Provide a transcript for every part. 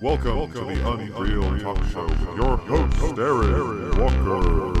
Welcome, Welcome to the Unreel Talk Show with your host, Aaron Walker.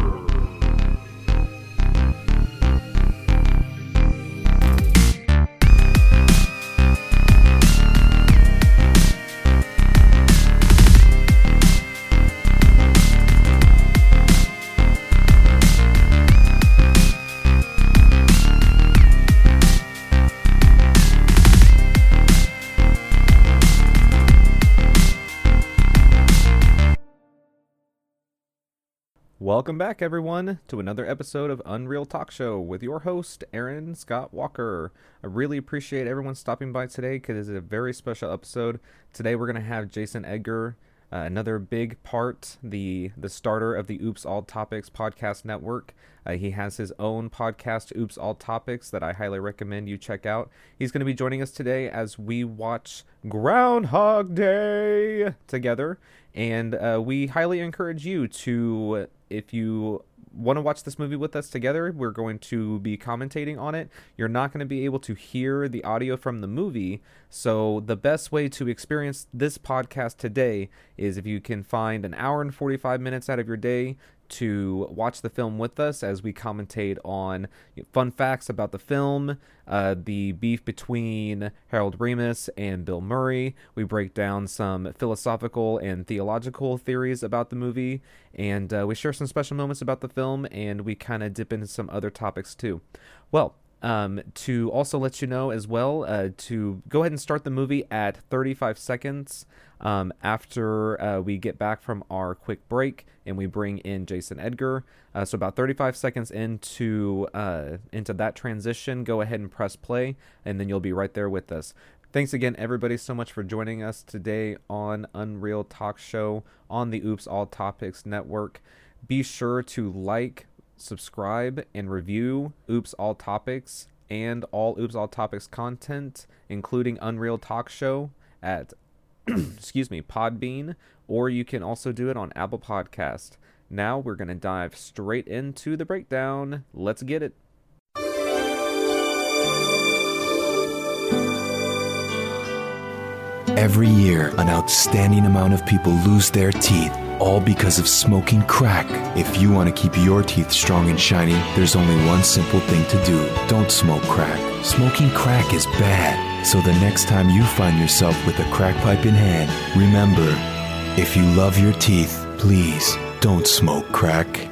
Welcome back, everyone, to another episode of Unreel Talk Show with your host, Aaron Scott Walker. I really appreciate everyone stopping by today because it's a very special episode. Today, we're going to have Jason Edgar, uh, another big part, the the starter of the Oops All Topics podcast network. Uh, he has his own podcast, Oops All Topics, that I highly recommend you check out. He's going to be joining us today as we watch Groundhog Day together. And uh, we highly encourage you to if you want to watch this movie with us together, we're going to be commentating on it. You're not going to be able to hear the audio from the movie. So, the best way to experience this podcast today is if you can find an hour and 45 minutes out of your day to watch the film with us as we commentate on fun facts about the film, uh, the beef between Harold Ramis and Bill Murray. We break down some philosophical and theological theories about the movie, and uh, we share some special moments about the film, and we kind of dip into some other topics too. Well, um, to also let you know as well uh, to go ahead and start the movie at 35 seconds um, after uh, we get back from our quick break and we bring in Jason Edgar. Uh, so about 35 seconds into uh, into that transition, go ahead and press play, and then you'll be right there with us. Thanks again, everybody, so much for joining us today on Unreel Talk Show on the Oops All Topics Network. Be sure to like, subscribe, and review Oops All Topics and all Oops All Topics content, including Unreal Talk Show at excuse me, Podbean, or you can also do it on Apple Podcast. Now we're going to dive straight into the breakdown. Let's get it. Every year, an outstanding amount of people lose their teeth, all because of smoking crack. If you want to keep your teeth strong and shiny, there's only one simple thing to do don't smoke crack. Smoking crack is bad. So the next time you find yourself with a crack pipe in hand, remember if you love your teeth, please don't smoke crack.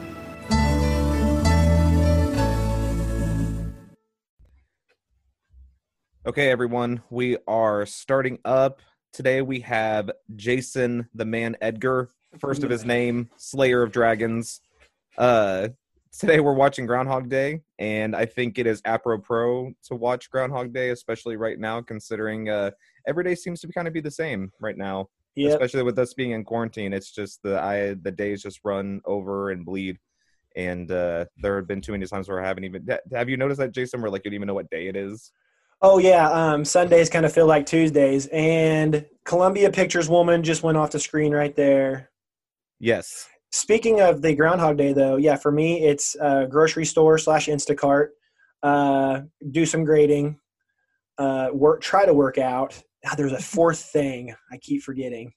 Okay, everyone, we are starting up. Today we have Jason the Man Edgar, first of his name, Slayer of Dragons. Uh, today we're watching Groundhog Day, and I think it is apropos to watch Groundhog Day, especially right now, considering uh, every day seems to kind of be the same right now. Yep. Especially with us being in quarantine, it's just the I the days just run over and bleed. And uh, there have been too many times where I haven't even. Have you noticed that, Jason? Where like you don't even know what day it is? Oh yeah, um, Sundays kind of feel like Tuesdays, and Columbia Pictures woman just went off the screen right there. Yes. Speaking of the Groundhog Day, though, yeah, for me it's uh, grocery store slash Instacart. Uh, do some grading. Uh, work. Try to work out. Ah, there's a fourth thing I keep forgetting,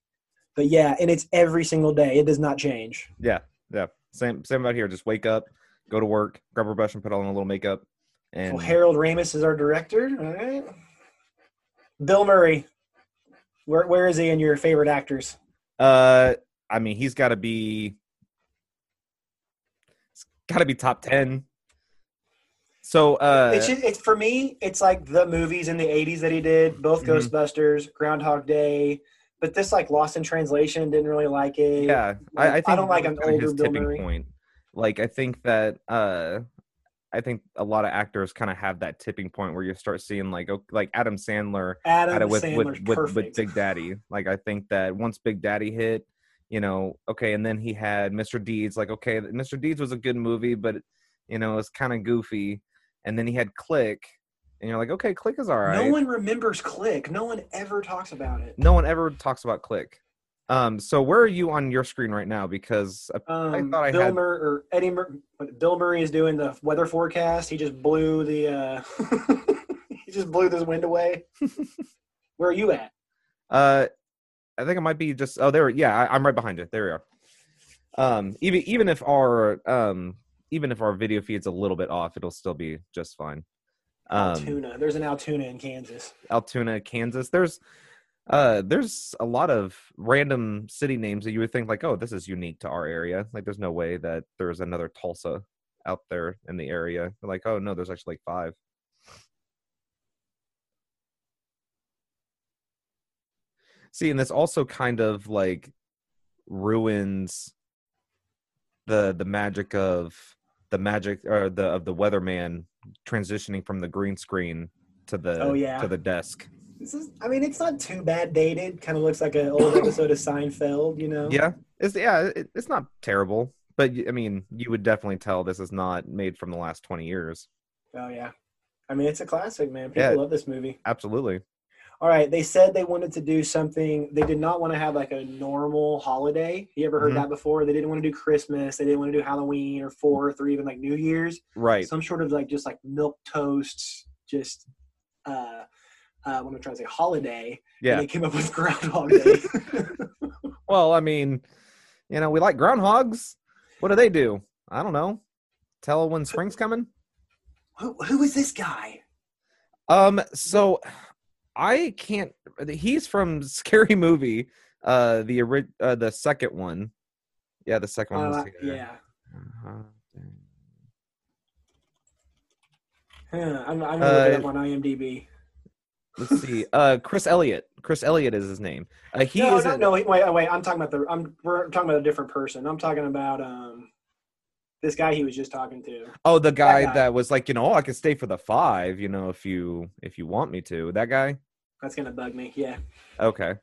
but yeah, and it's every single day. It does not change. Yeah, yeah. Same same about here. Just wake up, go to work, grab a brush and put on a little makeup. And Well, Harold Ramis is our director. All right. Bill Murray. Where where is he in your favorite actors? uh I mean he's gotta be gotta be top ten. So uh it's just, it's for me. It's like the movies in the '80s that he did, both Mhm. Ghostbusters, Groundhog Day. But this like Lost in Translation didn't really like it. yeah, I, I think I don't like an older his tipping Murray. point. Like I think that uh I think a lot of actors kind of have that tipping point where you start seeing like like Adam Sandler Adam had it with with, with, with Big Daddy. Like I think that once Big Daddy hit, you know, okay, and then he had Mr. Deeds. Like okay, Mr. Deeds was a good movie, but you know, it's kind of goofy. And then he had Click, and you're like, okay, Click is all right. No one remembers Click. No one ever talks about it. no one ever talks about Click. Um, so where are you on your screen right now? Because I, I Um, thought I Bill had. Murray or Eddie Mur- Bill Murray is doing the weather forecast. He just blew the uh, he just blew this wind away. Where are you at? Uh, I think it might be just. Oh, there. Yeah, I, I'm right behind it. There we are. Um, even even if our um even if our video feed's a little bit off, it'll still be just fine. Um, Altoona. There's an Altoona in Kansas. Altoona, Kansas. There's uh there's a lot of random city names that you would think like, oh, this is unique to our area. Like there's no way that there's another Tulsa out there in the area. Like, oh no, there's actually like five. See, and this also kind of like ruins the the magic of the magic or the of the weatherman transitioning from the green screen to the Oh, yeah. to the desk. This is. I mean, it's not too bad dated. Kind of looks like an old episode of Seinfeld. You know. Yeah, it's yeah, it, it's not terrible, but I mean, you would definitely tell this is not made from the last twenty years. Oh yeah. I mean, it's a classic, man. People Yeah. love this movie. Absolutely. All right, they said they wanted to do something. They did not want to have like a normal holiday. You ever heard Mhm. that before? They didn't want to do Christmas. They didn't want to do Halloween or Fourth or even like New Year's. Right. Some sort of like just like milk toasts, just uh, uh, what am I trying to say? Holiday. And Yeah. they came up with Groundhog Day. Well, I mean, you know, we like groundhogs. What do they do? I don't know. Tell when spring's coming. who, who is this guy? Um. So, I can't. He's from Scary Movie. Uh, the ori- uh, the second one. Yeah, the second one. Uh, was yeah. Uh-huh. Huh, I'm, I'm gonna look it Uh, up on IMDb. Let's see. Uh, Chris Elliott. Chris Elliott is his name. Uh, he no, is. no, no. Wait, wait, wait. I'm talking about the. I'm. We're talking about a different person. I'm talking about um, this guy he was just talking to. Oh, the guy guy. that was like, you know, oh, I can stay for the five. You know, if you if you want me to. That guy. That's gonna bug me. Yeah. Okay.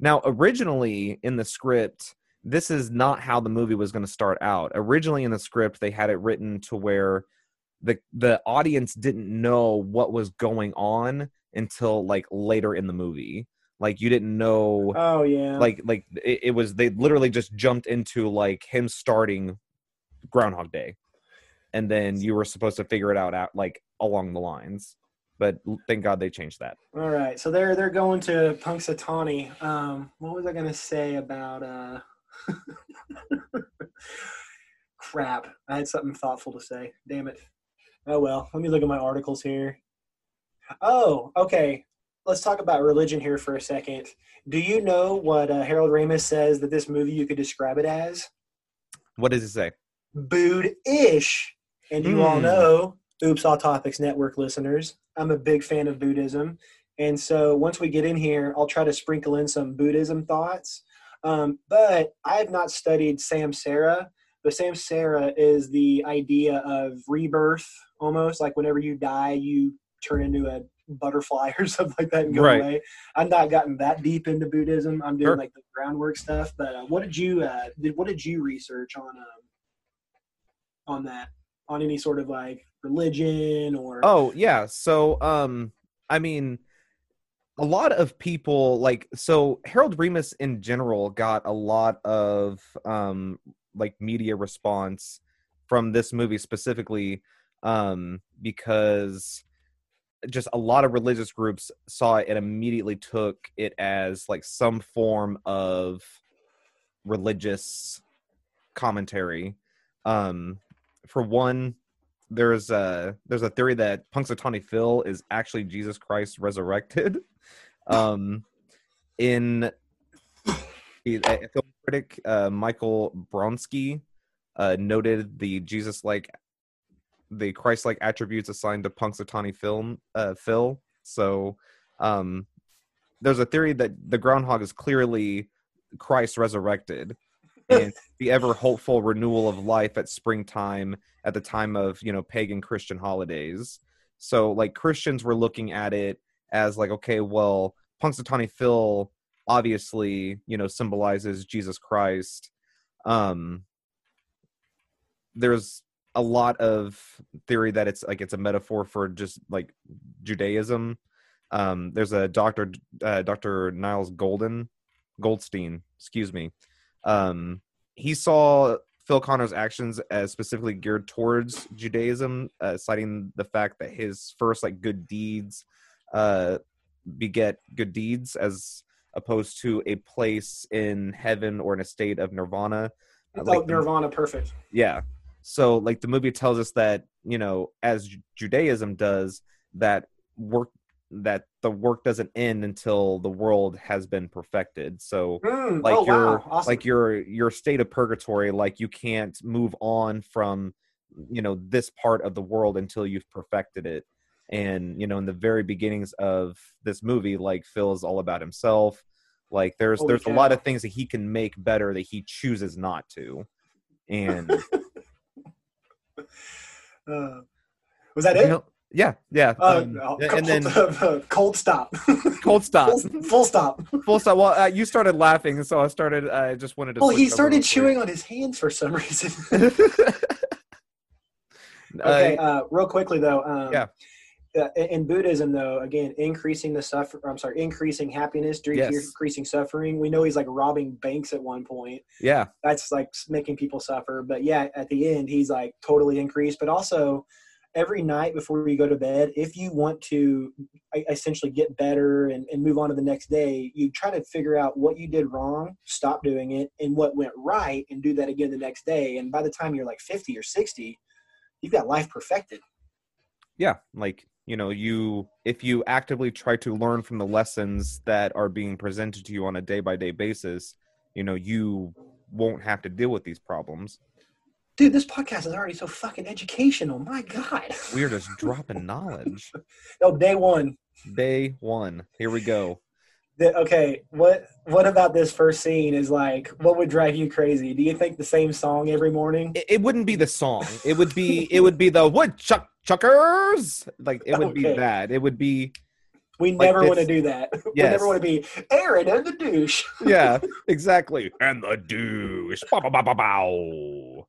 Now, originally in the script, this is not how the movie was going to start out. Originally in the script, they had it written to where the the audience didn't know what was going on until like later in the movie. Like you didn't know Oh yeah. like like it, it was they literally just jumped into like him starting Groundhog Day, and then you were supposed to figure it out out like along the lines. But thank God they changed that. All right. So they're they're going to Punxsutawney. Um, what was I gonna say about uh? Crap. I had something thoughtful to say. Damn it. Oh well. Let me look at my articles here. Oh, okay. Let's talk about religion here for a second. Do you know what uh, Harold Ramis says that this movie you could describe it as? What does it say? Buddh-ish. And you all Hmm. know, Oops All Topics Network listeners, I'm a big fan of Buddhism. And so once we get in here, I'll try to sprinkle in some Buddhism thoughts. Um, but I have not studied Samsara. But Samsara is the idea of rebirth, almost like whenever you die, you turn into a butterfly or something like that and go Right. away. I've not gotten that deep into Buddhism. I'm doing Sure. like the groundwork stuff. But uh, what did you uh, did? What did you research on um, on that? On any sort of like religion or Oh yeah. So um, I mean, a lot of people like so Harold Ramis in general got a lot of um like media response from this movie specifically um because just a lot of religious groups saw it and immediately took it as like some form of religious commentary um for one there's a there's a theory that Punxsutawney Phil is actually Jesus Christ resurrected. Um, in the a film critic uh, Michael Bronsky uh, noted the Jesus-like, the Christ-like attributes assigned to Punxsutawney film uh, Phil. So, um, there's a theory that the groundhog is clearly Christ resurrected, and the ever hopeful renewal of life at springtime at the time of you know pagan christian holidays so like christians were looking at it as like okay well punxsutawney phil obviously you know symbolizes jesus christ um there's a lot of theory that it's like it's a metaphor for just like judaism um there's a dr uh, dr niles golden goldstein excuse me um he saw Phil Connor's actions as specifically geared towards Judaism, uh, citing the fact that his first like good deeds uh, beget good deeds as opposed to a place in heaven or in a state of nirvana. Uh, like- Nirvana, perfect. Yeah. So like the movie tells us that, you know, as Judaism does, that work that the work doesn't end until the world has been perfected. So Mm, like oh, your wow. Awesome. like your your state of purgatory, like you can't move on from you know this part of the world until you've perfected it. And you know, in the very beginnings of this movie, like Phil is all about himself. Like there's Holy there's a lot of things that he can make better that he chooses not to. And Uh, was that You it? know- yeah, yeah. Uh, um, no, and then cold stop. cold stop, full, full stop. full stop. Well, uh, you started laughing, so I started. I just wanted to. Well, he started chewing on his hands for some reason. Uh, okay, uh, real quickly though. Um, Yeah. Uh, in- in Buddhism, though, again, increasing the suffer. I'm sorry, increasing happiness, Yes. decreasing suffering. We know he's like robbing banks at one point. yeah, That's like making people suffer. But yeah, at the end, he's like totally increased. But also, every night before you go to bed, if you want to essentially get better and, and move on to the next day, you try to figure out what you did wrong, stop doing it, and what went right, and do that again the next day. And by the time you're like 50 or 60, you've got life perfected. yeah. Like you know, you if you actively try to learn from the lessons that are being presented to you on a day by day basis, you know, you won't have to deal with these problems. Dude, this podcast is already so fucking educational. My God. We are just dropping knowledge. no day one. Day one. Here we go. The, okay, what what about this first scene is like? What would drive you crazy? Do you think the same song every morning? It, it wouldn't be the song. It would be. It would be the woodchuck chuckers. Like it would be Okay. that. It would be. We Like never want to do that. We never want to be Aaron and the douche. Yeah, exactly. And the douche. Bow, bow, bow, bow, bow.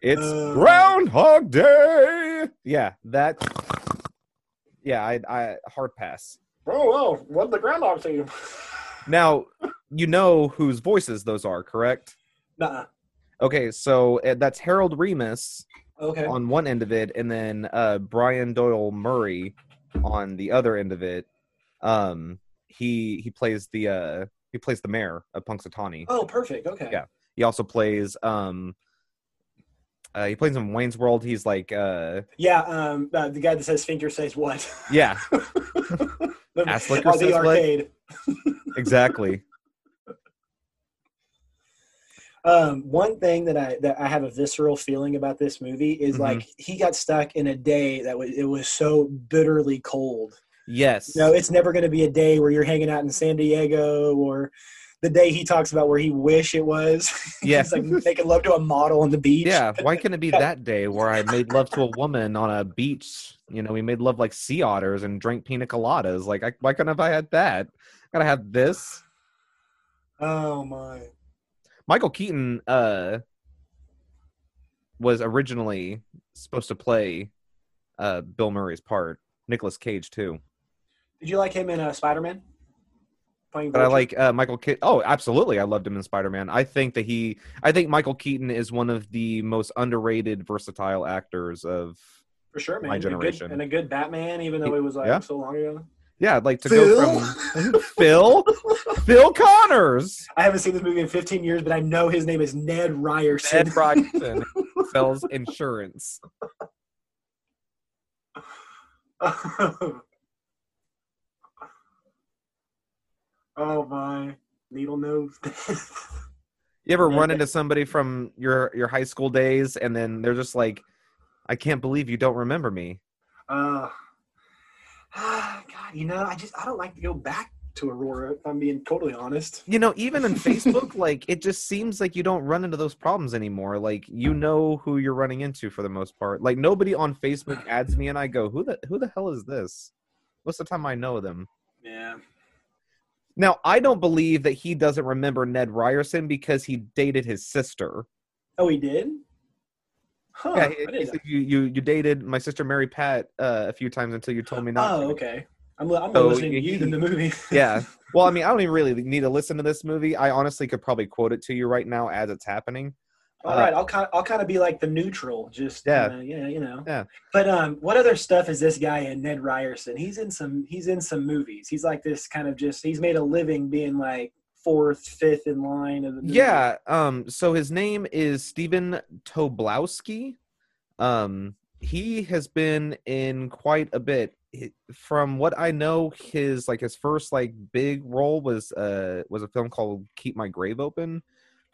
It's Uh. Groundhog Day. Yeah, that. Yeah, I, I hard pass. Oh, well, what the groundhog team? Now, you know whose voices those are, correct? Nah. Okay, so uh, that's Harold Ramis Okay. on one end of it, and then uh, Brian Doyle Murray on the other end of it. Um, he he plays the uh, he plays the mayor of Punxsutawney. Oh, perfect. Okay. Yeah. He also plays um uh, he plays in Wayne's World. He's like uh Yeah. Um, uh, the guy that says "Sphincter says what?" yeah, the, Ass licker the what? arcade. exactly. Um, one thing that I that I have a visceral feeling about this movie is Mhm. like he got stuck in a day that was it was so bitterly cold. Yes. No, it's never going to be a day where you're hanging out in San Diego or the day he talks about where he wish it was. Yeah. He's like making love to a model on the beach. yeah, why can it be that day where I made love to a woman on a beach? You know, we made love like sea otters and drank pina coladas. Like, I, why couldn't have I had that? Gotta have this. Oh my. Michael Keaton uh was originally supposed to play uh Bill Murray's part. Nicolas Cage too. Did you like him in uh, Spider Man? Playing But I like uh, Michael Keaton. Oh, absolutely! I loved him in Spider Man. I think that he, I think Michael Keaton is one of the most underrated, versatile actors of. for sure, man. my And a good- generation. and a good Batman, even though it was like Yeah. so long ago. Yeah, like to Phil? go from Phil, Phil Connors, I haven't seen this movie in 15 years, but I know his name is Ned Ryerson. Ed Ryerson, sells insurance. oh my needle nose. You ever run into somebody from your your high school days, and then they're just like, "I can't believe you don't remember me." uh, God, you know, I just I don't like to go back to Aurora. If I'm being totally honest. You know, even in Facebook, like it just seems like you don't run into those problems anymore. Like you know who you're running into for the most part. Like nobody on Facebook adds me, and I go, "Who the who the hell is this?" Most of the time, I know them. Yeah. Now, I don't believe that he doesn't remember Ned Ryerson because he dated his sister. Oh, he did. Huh. yeah, he- he said you, you you dated my sister Mary Pat uh, a few times until you told me not. Oh, to. okay. I'm, I'm So listening to you than the movie. Yeah. Well, I mean, I don't even really need to listen to this movie. I honestly could probably quote it to you right now as it's happening. All Uh, right, I'll kind I'll kind of be like the neutral, just Yeah. yeah, yeah, you know. Yeah. But um, what other stuff is this guy in? Ned Ryerson. He's in some. He's in some movies. He's like this kind of just. He's made a living being like fourth, fifth in line of the. movie. Yeah. Um. So his name is Stephen Tobolowsky. Um. He has been in quite a bit. From what I know, his like his first like big role was uh was a film called Keep My Grave Open.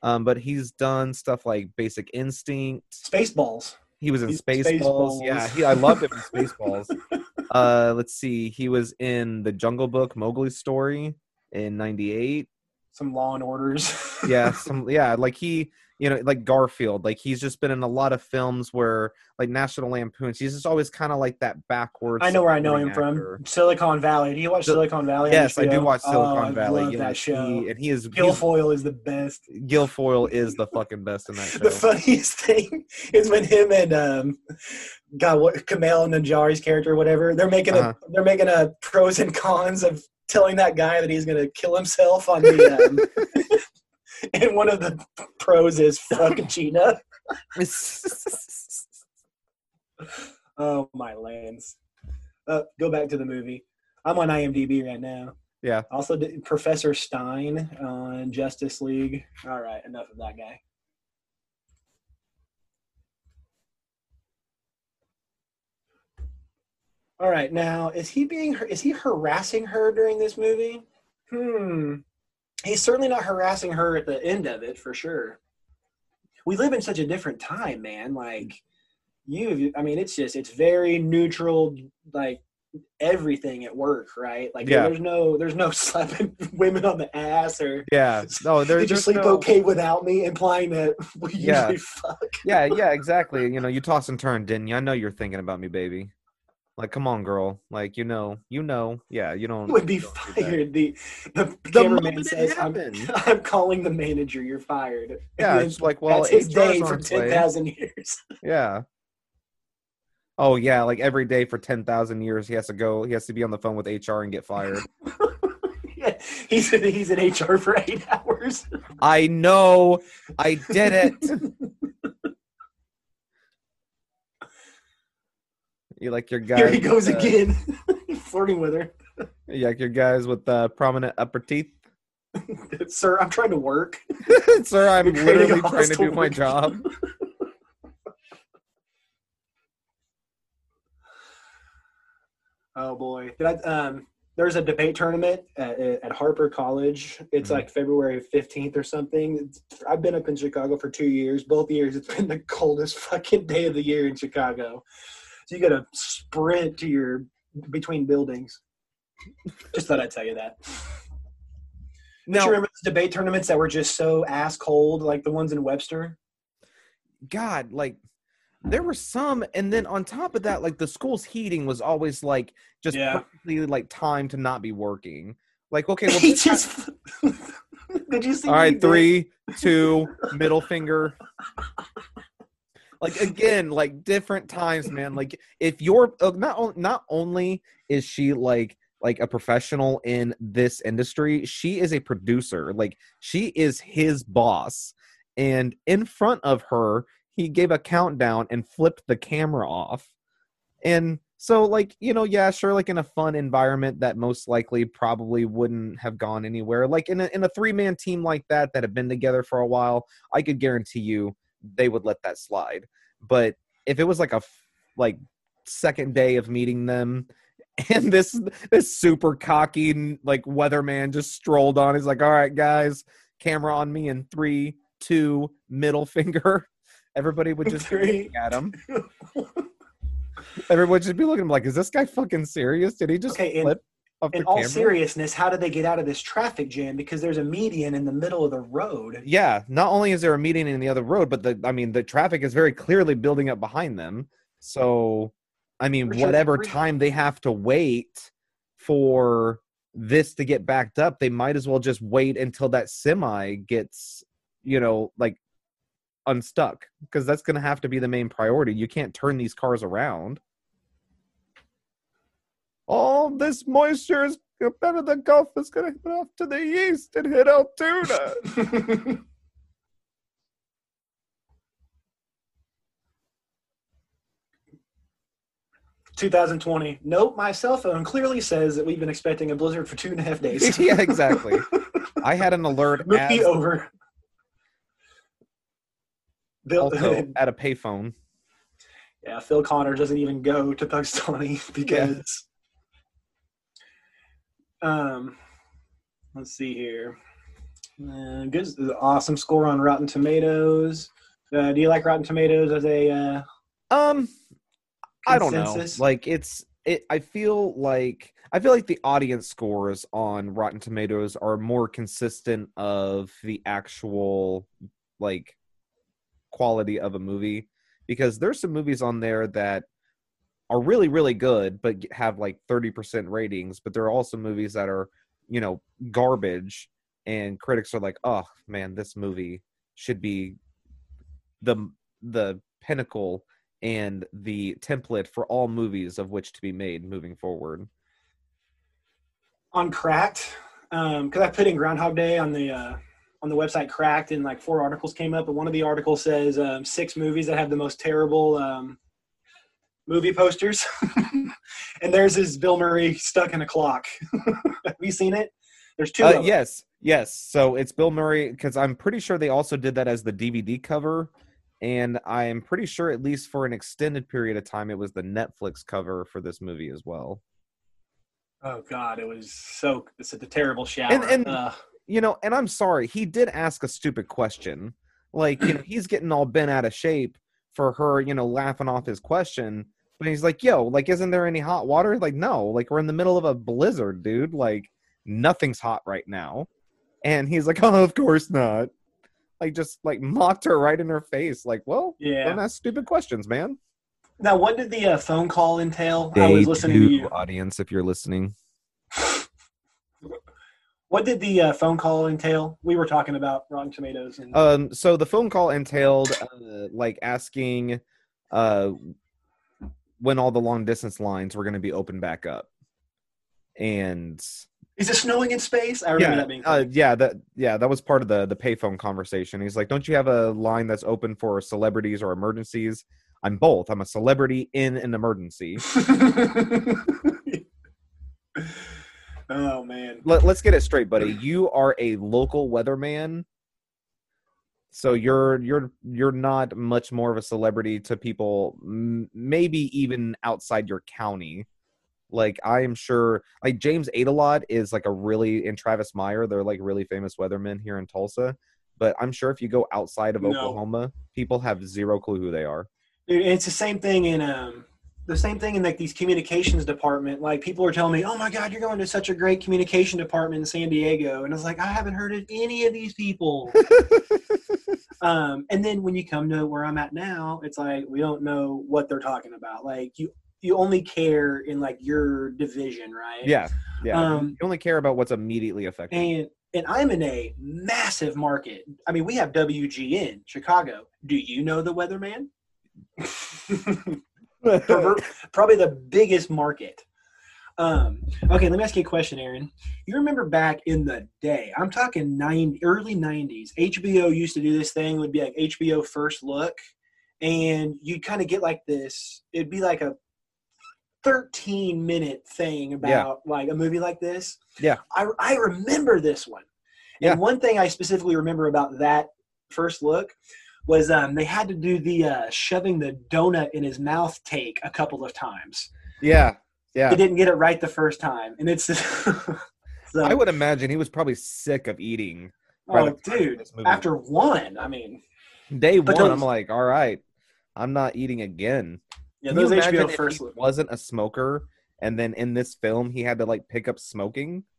Um. But he's done stuff like Basic Instinct. Spaceballs. He was in He's Spaceballs. Yeah. He. I loved him in Spaceballs. uh. Let's see. He was in the Jungle Book Mowgli's Story in '98 Some Law and Orders. yeah some yeah like he you know like garfield like he's just been in a lot of films where like national lampoons he's just always kind of like that backwards I know where I know him from. Silicon Valley. Do you watch Sil- Silicon Valley? yes i do watch Oh, silicon I valley love yes, that show. he, and he is Gilfoyle is the best. gilfoyle is the fucking best in that show The funniest thing is when him and um, God, what Kumail Nanjiani's character, or whatever, they're making Uh-huh. a they're making a pros and cons of telling that guy that he's gonna kill himself on the. Um, and one of the pros is fuck Gina. Oh my lands! Uh, go back to the movie. I'm on IMDb right now. yeah Also, Professor Stein on Justice League. All right, enough of that guy. All right, now is he being is he harassing her during this movie? Hmm. He's certainly not harassing her at the end of it for sure. We live in such a different time, man. Like you, I mean, it's just it's very neutral. Like everything at work, right? Like Yeah. there's no there's no slapping women on the ass or yeah no there, did you sleep no, okay without me, implying that we usually Yeah. fuck. yeah yeah exactly you know you toss and turn didn't you i know you're thinking about me baby like come on girl like you know you know yeah you don't would be don't fired. The the, The cameraman says, I'm, "I'm calling the manager. You're fired." Yeah it's like well that's his day for ten thousand years. Yeah. Oh yeah, like every day for ten thousand years, he has to go. He has to be on the phone with HR and get fired. yeah, he's in, he's in HR for eight hours. I know. I did it. You like your guy. Here he goes uh, again, flirting with her. You like your guys with uh, prominent upper teeth? Sir, I'm trying to work. Sir, I'm You're literally trying to do my job. Oh boy, Did I, um, there's a debate tournament at, at Harper College. It's Mhm. like February 15th or something. It's, I've been up in Chicago for two years. Both years, it's been the coldest fucking day of the year in Chicago. So you got to sprint to your between buildings. Just thought I'd tell you that. Now, remember those debate tournaments that were just so ass cold, like the ones in Webster? God, like there were some, and then on top of that, like the school's heating was always like just Yeah. perfectly like time to not be working. Like, okay, well, he just. Did you see? All right, right, did? three, two, middle finger. Like again, like different times, man. Like if you're uh, not not only is she like like a professional in this industry, she is a producer. Like she is his boss, and in front of her, he gave a countdown and flipped the camera off. And so, like, you know, yeah, sure, like in a fun environment that most likely probably wouldn't have gone anywhere. Like in a, in a three man team like that that have been together for a while, I could guarantee you they would let that slide. But if it was like a like second day of meeting them, and this this super cocky like weatherman just strolled on, he's like, "All right, guys, camera on me in three, two, middle finger." Everybody would just be at him. Everyone would just be looking like, "Is this guy fucking serious? Did he just Okay, flip in all camera?" seriousness, how do they get out of this traffic jam? Because there's a median in the middle of the road. yeah not only is there a median in the other road but the i mean the traffic is very clearly building up behind them so i mean sure. whatever time they have to wait for this to get backed up they might as well just wait until that semi gets you know like unstuck because that's going to have to be the main priority you can't turn these cars around all this moisture is better of the Gulf is going to hit off to the east and hit Altoona. Two thousand twenty. Note my cell phone clearly says that we've been expecting a blizzard for two and a half days. yeah, exactly. I had an alert. Movie as, over. Bill, at a payphone. Yeah, Phil Connor doesn't even go to Pugstani because um, let's see here. Uh, good, awesome score on Rotten Tomatoes. Uh, do you like Rotten Tomatoes as a? Uh, Um, I don't know. Like it's it. I feel like I feel like the audience scores on Rotten Tomatoes are more consistent of the actual like quality of a movie because there's some movies on there that are really really good but have like 30% ratings but there are also movies that are you know garbage and critics are like oh man this movie should be the the pinnacle and the template for all movies of which to be made moving forward. On Cracked because I put in Groundhog Day on the uh, on the website Cracked, and like four articles came up, and one of the articles says um, six movies that have the most terrible um, movie posters, and there's is Bill Murray stuck in a clock. have you seen it? There's two. Uh, yes, yes. So it's Bill Murray because I'm pretty sure they also did that as the DVD cover, and I am pretty sure at least for an extended period of time it was the Netflix cover for this movie as well. Oh God, it was so. It's a terrible shower. And- and- uh, You know, and I'm sorry, he did ask a stupid question. Like, you know, he's getting all bent out of shape for her, you know, laughing off his question. But he's like, yo, like, isn't there any hot water? Like, no, like, we're in the middle of a blizzard, dude. Like, nothing's hot right now. And he's like, oh, of course not. Like, just like mocked her right in her face. Like, well, yeah. don't ask stupid questions, man. Now, what did the uh, phone call entail? I was listening to you. audience, if you're listening. What did the uh, phone call entail? We were talking about Rotten Tomatoes and Um, so the phone call entailed uh, like asking uh, when all the long distance lines were going to be opened back up, and is it snowing in space? I remember yeah, that being. uh, yeah, that yeah, that was part of the the payphone conversation. He's like, "Don't you have a line that's open for celebrities or emergencies?" I'm both. I'm a celebrity in an emergency. oh man. Let, let's get it straight, buddy. You are a local weatherman, so you're you're you're not much more of a celebrity to people, m- maybe even outside your county. Like I am sure, like James Aydelott is like a really and Travis Meyer, they're like really famous weathermen here in Tulsa. But I'm sure if you go outside of No. Oklahoma, people have zero clue who they are. Dude, it's the same thing in um the same thing in like these communications department. Like people are telling me, "Oh my God, you're going to such a great communication department in San Diego," and I was like, "I haven't heard of any of these people." um, and then when you come to where I'm at now, it's like we don't know what they're talking about. Like you, you only care in like your division, right? Yeah, yeah. Um, you only care about what's immediately affected. And and I'm in a massive market. I mean, we have WGN Chicago. Do you know the weatherman? Probably the biggest market. Um, okay, let me ask you a question, Aaron. You remember back in the day? I'm talking nine early '90s. HBO used to do this thing. It would be like HBO First Look, and you'd kind of get like this. It'd be like a 13 minute thing about like a movie like this. Yeah. I I remember this one. Yeah. And one thing I specifically remember about that first look was um, they had to do the uh, shoving the donut in his mouth take a couple of times. yeah, yeah. He didn't get it right the first time, and it's so, I would imagine he was probably sick of eating. oh, right at the time of dude. After one, I mean, Day one, those- I'm like, all right, I'm not eating again. yeah, Can those imagine HBO first he wasn't a smoker, and then in this film he had to like pick up smoking?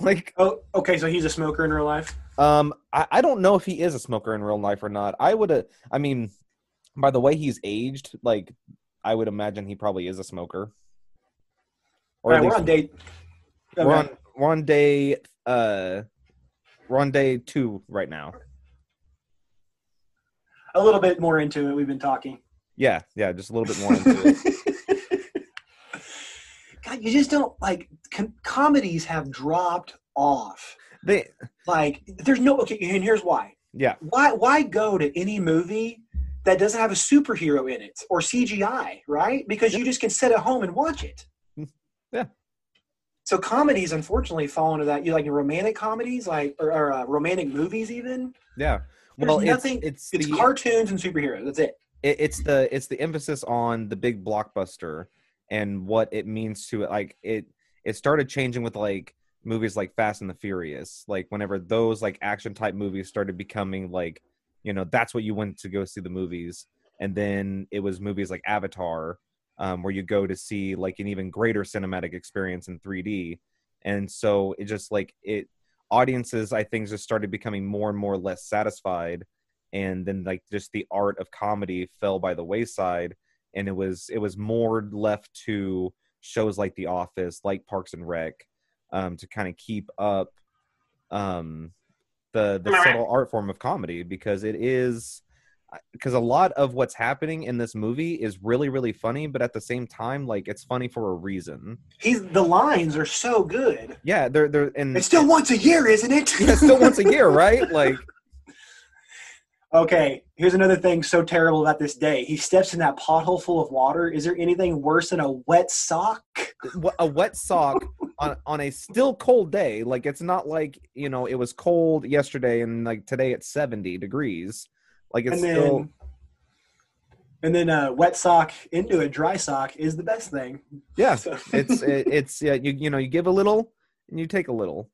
Like, Oh, okay. So he's a smoker in real life. um, I, I don't know if he is a smoker in real life or not. I would, I mean, by the way he's aged, like, I would imagine he probably is a smoker. At right, we're on date. We're on we're on day uh we're on day two right now. a little bit more into it. We've been talking. Yeah, yeah, just a little bit more into it. God, you just don't like com- comedies have dropped off. They Like, there's no okay, and here's why. yeah, Why why go to any movie that doesn't have a superhero in it or CGI, right? Because you just can sit at home and watch it. Yeah. So comedies, unfortunately, fall into that. You like romantic comedies, like or, or uh, romantic movies, even. Yeah. There's Well, nothing. it's It's the cartoons and superheroes. That's it. it, it's the it's the emphasis on the big blockbuster and what it means to it like it it started changing with like movies like fast and the furious like whenever those like action type movies started becoming like you know that's what you went to go see the movies and then it was movies like avatar um, where you go to see like an even greater cinematic experience in 3d and so it just like it audiences i think just started becoming more and more less satisfied. And then like just the art of comedy fell by the wayside. And it was it was more left to shows like the office like parks and rec um, to kind of keep up um, the the subtle art form of comedy because it is because a lot of what's happening in this movie is really really funny but at the same time like it's funny for a reason He's the lines are so good. yeah they're they're and It's still once a year, isn't it? yeah, still once a year right like Okay, here's another thing so terrible about this day. He steps in that pothole full of water. Is there anything worse than a wet sock? a wet sock on on a still cold day like it's not like you know it was cold yesterday and like today it's 70 degrees like it's and then, still and then a wet sock into a dry sock is the best thing. yeah So- it's it, it's yeah you you know you give a little and you take a little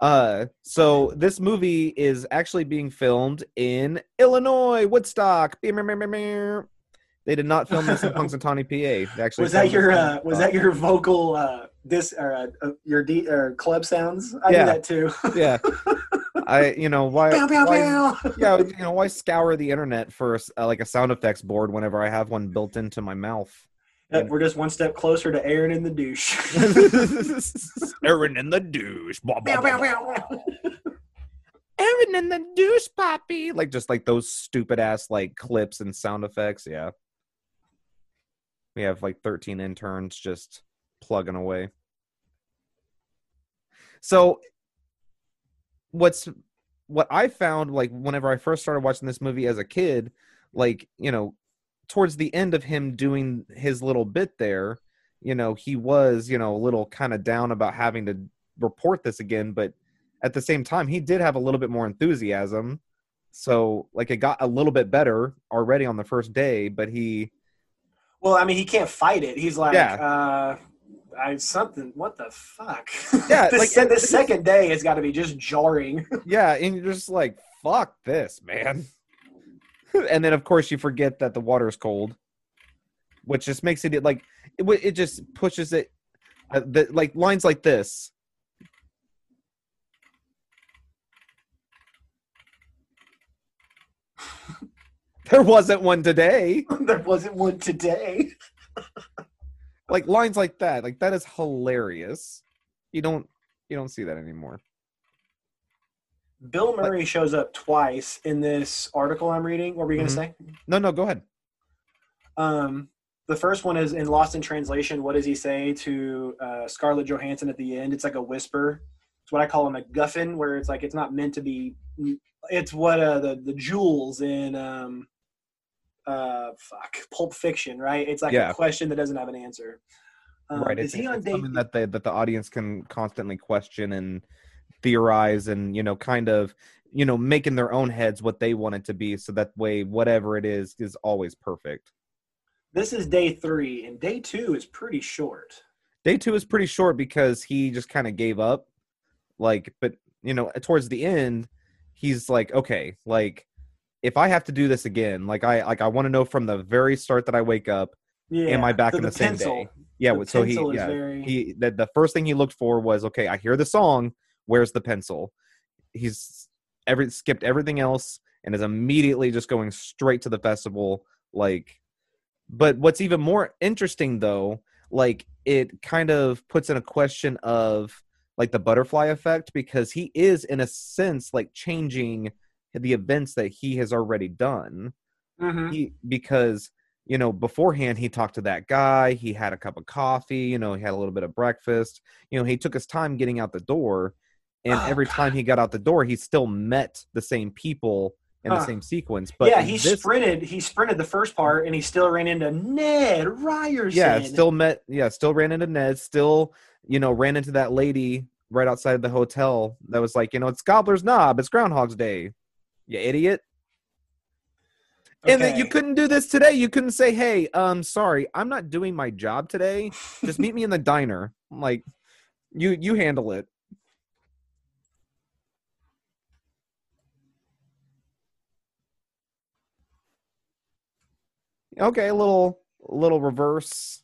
uh so this movie is actually being filmed in illinois woodstock they did not film this in punxsutawney pa they actually was that your uh, was that your vocal uh, this or uh, uh, your D, or club sounds? I Yeah. do that too. yeah i you know why, Bow, bow, why bow. yeah, you know, why scour the internet for uh, like a sound effects board whenever I have one built into my mouth? Yep, we're just one step closer to Aaron in the douche. Aaron in the douche. Blah, blah, Bow, bow, bow. Aaron in the douche, poppy. Like just like those stupid ass like clips and sound effects. Yeah. We have like 13 interns just plugging away. So what's what I found like whenever I first started watching this movie as a kid, like, you know, towards the end of him doing his little bit there, you know, he was, you know, a little kind of down about having to report this again, but at the same time, he did have a little bit more enthusiasm. So, like, it got a little bit better already on the first day, but he, Well, I mean, he can't fight it. He's like, Yeah. uh, I something. What the fuck? Yeah, this, like, the second day has got to be just jarring. yeah, and you're just like, fuck this, man. and then, of course, you forget that the water's cold, which just makes it like, it, it just pushes it, uh, the, like, lines like this. There wasn't one today. there wasn't one today. Like lines like that like that is hilarious you don't you don't see that anymore Bill Murray shows up twice in this article I'm reading. What were you Mhm. going to say? no no go ahead Um, the first one is in Lost in Translation. What does he say to uh, Scarlett Johansson at the end? It's like a whisper. It's what I call a MacGuffin, where it's like it's not meant to be. It's what uh, the the jewels in um, uh, fuck Pulp Fiction, right? It's like Yeah. a question that doesn't have an answer. Um, right Is it's, he on date? something that the that the audience can constantly question and theorize and you know kind of you know making their own heads what they want it to be so that way whatever it is is always perfect This is day three, and day two is pretty short. day two is pretty short because he just kind of gave up like but you know towards the end he's like okay like if i have to do this again like i like i want to know from the very start that i wake up Yeah. Am I back the, in the same pencil. day? yeah The so he yeah very- he the, the first thing he looked for was okay i hear the song where's the pencil he's every skipped everything else and is immediately just going straight to the festival like but what's even more interesting though like it kind of puts in a question of like the butterfly effect because he is in a sense like changing the events that he has already done Mhm. he because you know beforehand he talked to that guy he had a cup of coffee you know he had a little bit of breakfast you know he took his time getting out the door and Oh, every God. time he got out the door he still met the same people in the same sequence. But yeah, he this, sprinted. He sprinted the first part, and he still ran into Ned Ryerson. yeah, still met, yeah, still ran into Ned, still, you know, ran into that lady right outside the hotel that was like, you know, it's Gobbler's Knob, it's Groundhog's Day, you idiot. And that you couldn't do this today. You couldn't say, "Hey, um, sorry, I'm not doing my job today. Just meet me in the diner." I'm like, you you handle it. Okay, a little a little reverse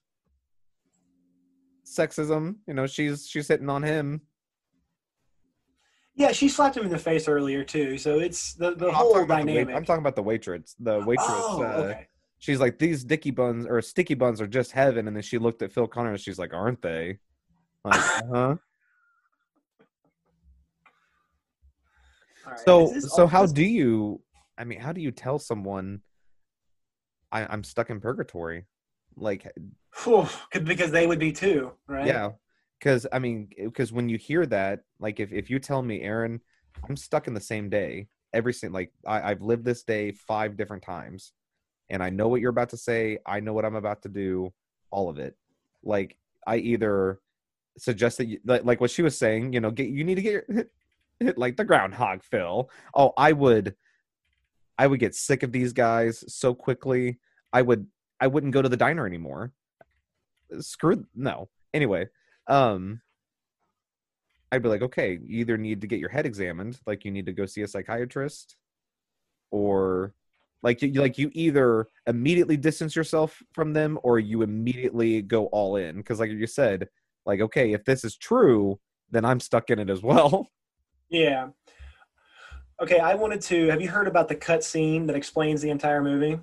sexism. You know, she's she's hitting on him. Yeah, she slapped him in the face earlier too. So it's the the I'm whole talking the wait- dynamic. I'm talking about the waitress. The waitress. Oh, uh, okay. she's like these dicky buns or sticky buns are just heaven and then she looked at phil connors she's like aren't they like All right. so so how do you i mean how do you tell someone I, i'm stuck in purgatory like because they would be too, right? yeah because i mean because when you hear that like if, if you tell me aaron i'm stuck in the same day every single like I, i've lived this day five different times and i know what you're about to say i know what i'm about to do all of it. Like i either suggest that you, like, like what she was saying you know get you need to get your hit like the groundhog phil. Oh i would i would get sick of these guys so quickly i would i wouldn't go to the diner anymore. Screw no. Anyway um i'd be like okay you either need to get your head examined like you need to go see a psychiatrist or like you like you either immediately distance yourself from them or you immediately go all in because like you said like okay if this is true then i'm stuck in it as well Yeah. Okay, I wanted to. Have you heard about the cut scene that explains the entire movie?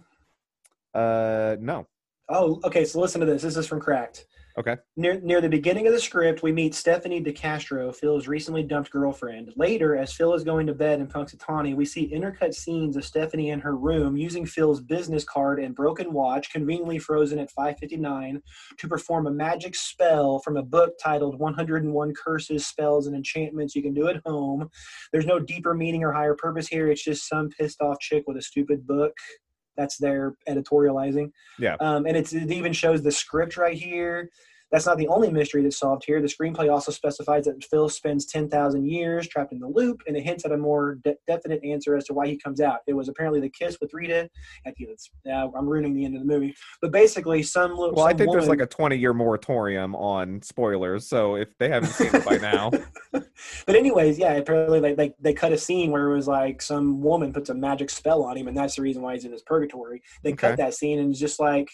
uh no Oh, okay. So listen to this. This is from Cracked. Okay. Near near the beginning of the script, we meet Stephanie DeCastro, Phil's recently dumped girlfriend. Later, as Phil is going to bed in Punxsutawney, we see intercut scenes of Stephanie in her room using Phil's business card and broken watch, conveniently frozen at 5:59, to perform a magic spell from a book titled 101 Curses, Spells, and Enchantments You Can Do at Home. There's no deeper meaning or higher purpose here. It's just some pissed off chick with a stupid book. That's their editorializing. Yeah. Um, and it's, it even shows the script right here. That's not the only mystery that's solved here. The screenplay also specifies that Phil spends 10,000 years trapped in the loop, and it hints at a more de- definite answer as to why he comes out. It was apparently the kiss with Rita. I think it's, uh, I'm ruining the end of the movie. But basically, some little. well i some think there's like a 20 year moratorium on spoilers so if they haven't seen it by now but anyways, yeah, apparently like they, they cut a scene where it was like some woman puts a magic spell on him, and that's the reason why he's in his purgatory. They cut that scene, and it's just like,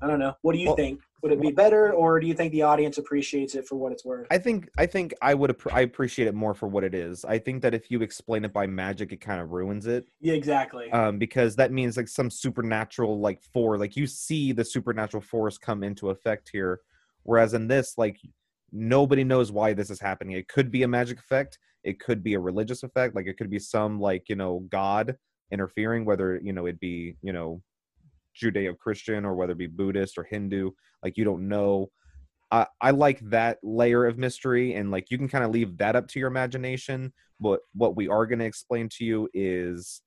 I don't know. What do you Well- think? Would it be better, or do you think the audience appreciates it for what it's worth? I think I think I would I appreciate it more for what it is. I think that if you explain it by magic, it kind of ruins it. yeah, exactly. Um, because that means like some supernatural like force, like you see the supernatural force come into effect here. Whereas in this, like nobody knows why this is happening. It could be a magic effect. It could be a religious effect. Like it could be some like you know God interfering, whether you know it'd be you know Judeo-Christian or whether it be Buddhist or Hindu. Like you don't know. I, I like that layer of mystery and like you can kind of leave that up to your imagination but what we are going to explain to you is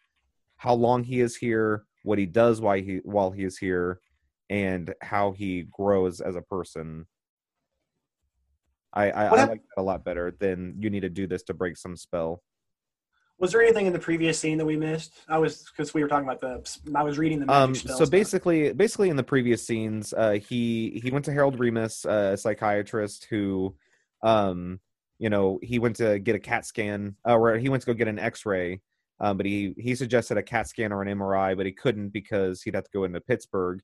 how long he is here what he does while he while he is here and how he grows as a person i i, I like that a lot better than you need to do this to break some spell was there anything in the previous scene that we missed? I was because we were talking about the. I was reading the um so stuff. basically basically in the previous scenes uh he he went to Harold Ramis uh, a psychiatrist who um you know he went to get a cat scan uh, or he went to go get an x-ray um but he he suggested a cat scan or an mri but he couldn't because he'd have to go into pittsburgh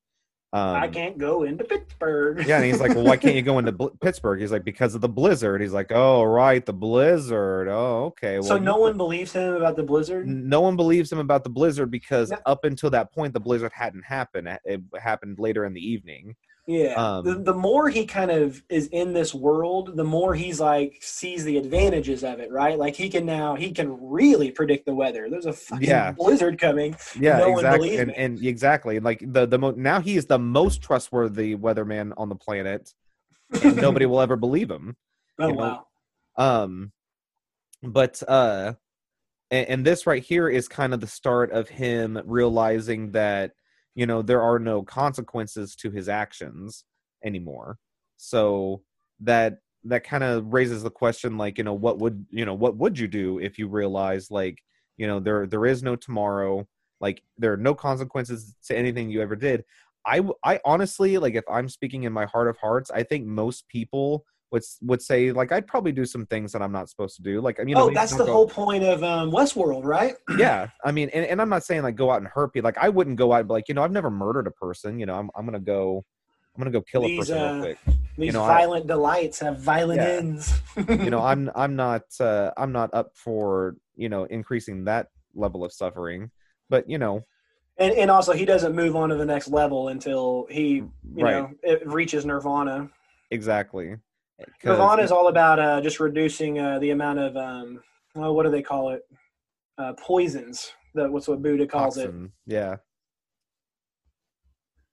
um I can't go into Pittsburgh. yeah and he's like well why can't you go into Bl- pittsburgh he's like because of the blizzard he's like oh right the blizzard oh okay well so no one believes him about the blizzard. no one believes him about the blizzard because No. up until that point the blizzard hadn't happened it happened later in the evening Yeah. Um, the, the more he kind of is in this world, the more he's like sees the advantages of it, right? Like he can now he can really predict the weather. There's a fucking Yeah. blizzard coming. yeah No exactly and, and exactly like the the mo- now he is the most trustworthy weatherman on the planet and nobody will ever believe him Oh you know, wow. um but uh and, and this right here is kind of the start of him realizing that you know there are no consequences to his actions anymore. So that that kind of raises the question like you know what would you know what would you do if you realize like you know there there is no tomorrow like there are no consequences to anything you ever did? I i honestly like if i'm speaking in my heart of hearts i think most people would would say like i'd probably do some things that i'm not supposed to do like you know oh, that's the go- whole point of um, Westworld, right? yeah i mean and, and i'm not saying like go out and hurt people like i wouldn't go out and be like you know i've never murdered a person you know i'm, I'm gonna go i'm gonna go kill a person uh, real quick These know, I- violent delights have violent Yeah. ends. you know i'm i'm not uh i'm not up for you know increasing that level of suffering but you know and and also he doesn't move on to the next level until he you right know it reaches nirvana. exactly Nirvana is all about uh, just reducing uh, the amount of um, oh, what do they call it? Uh, poisons. That what's what Buddha calls it. yeah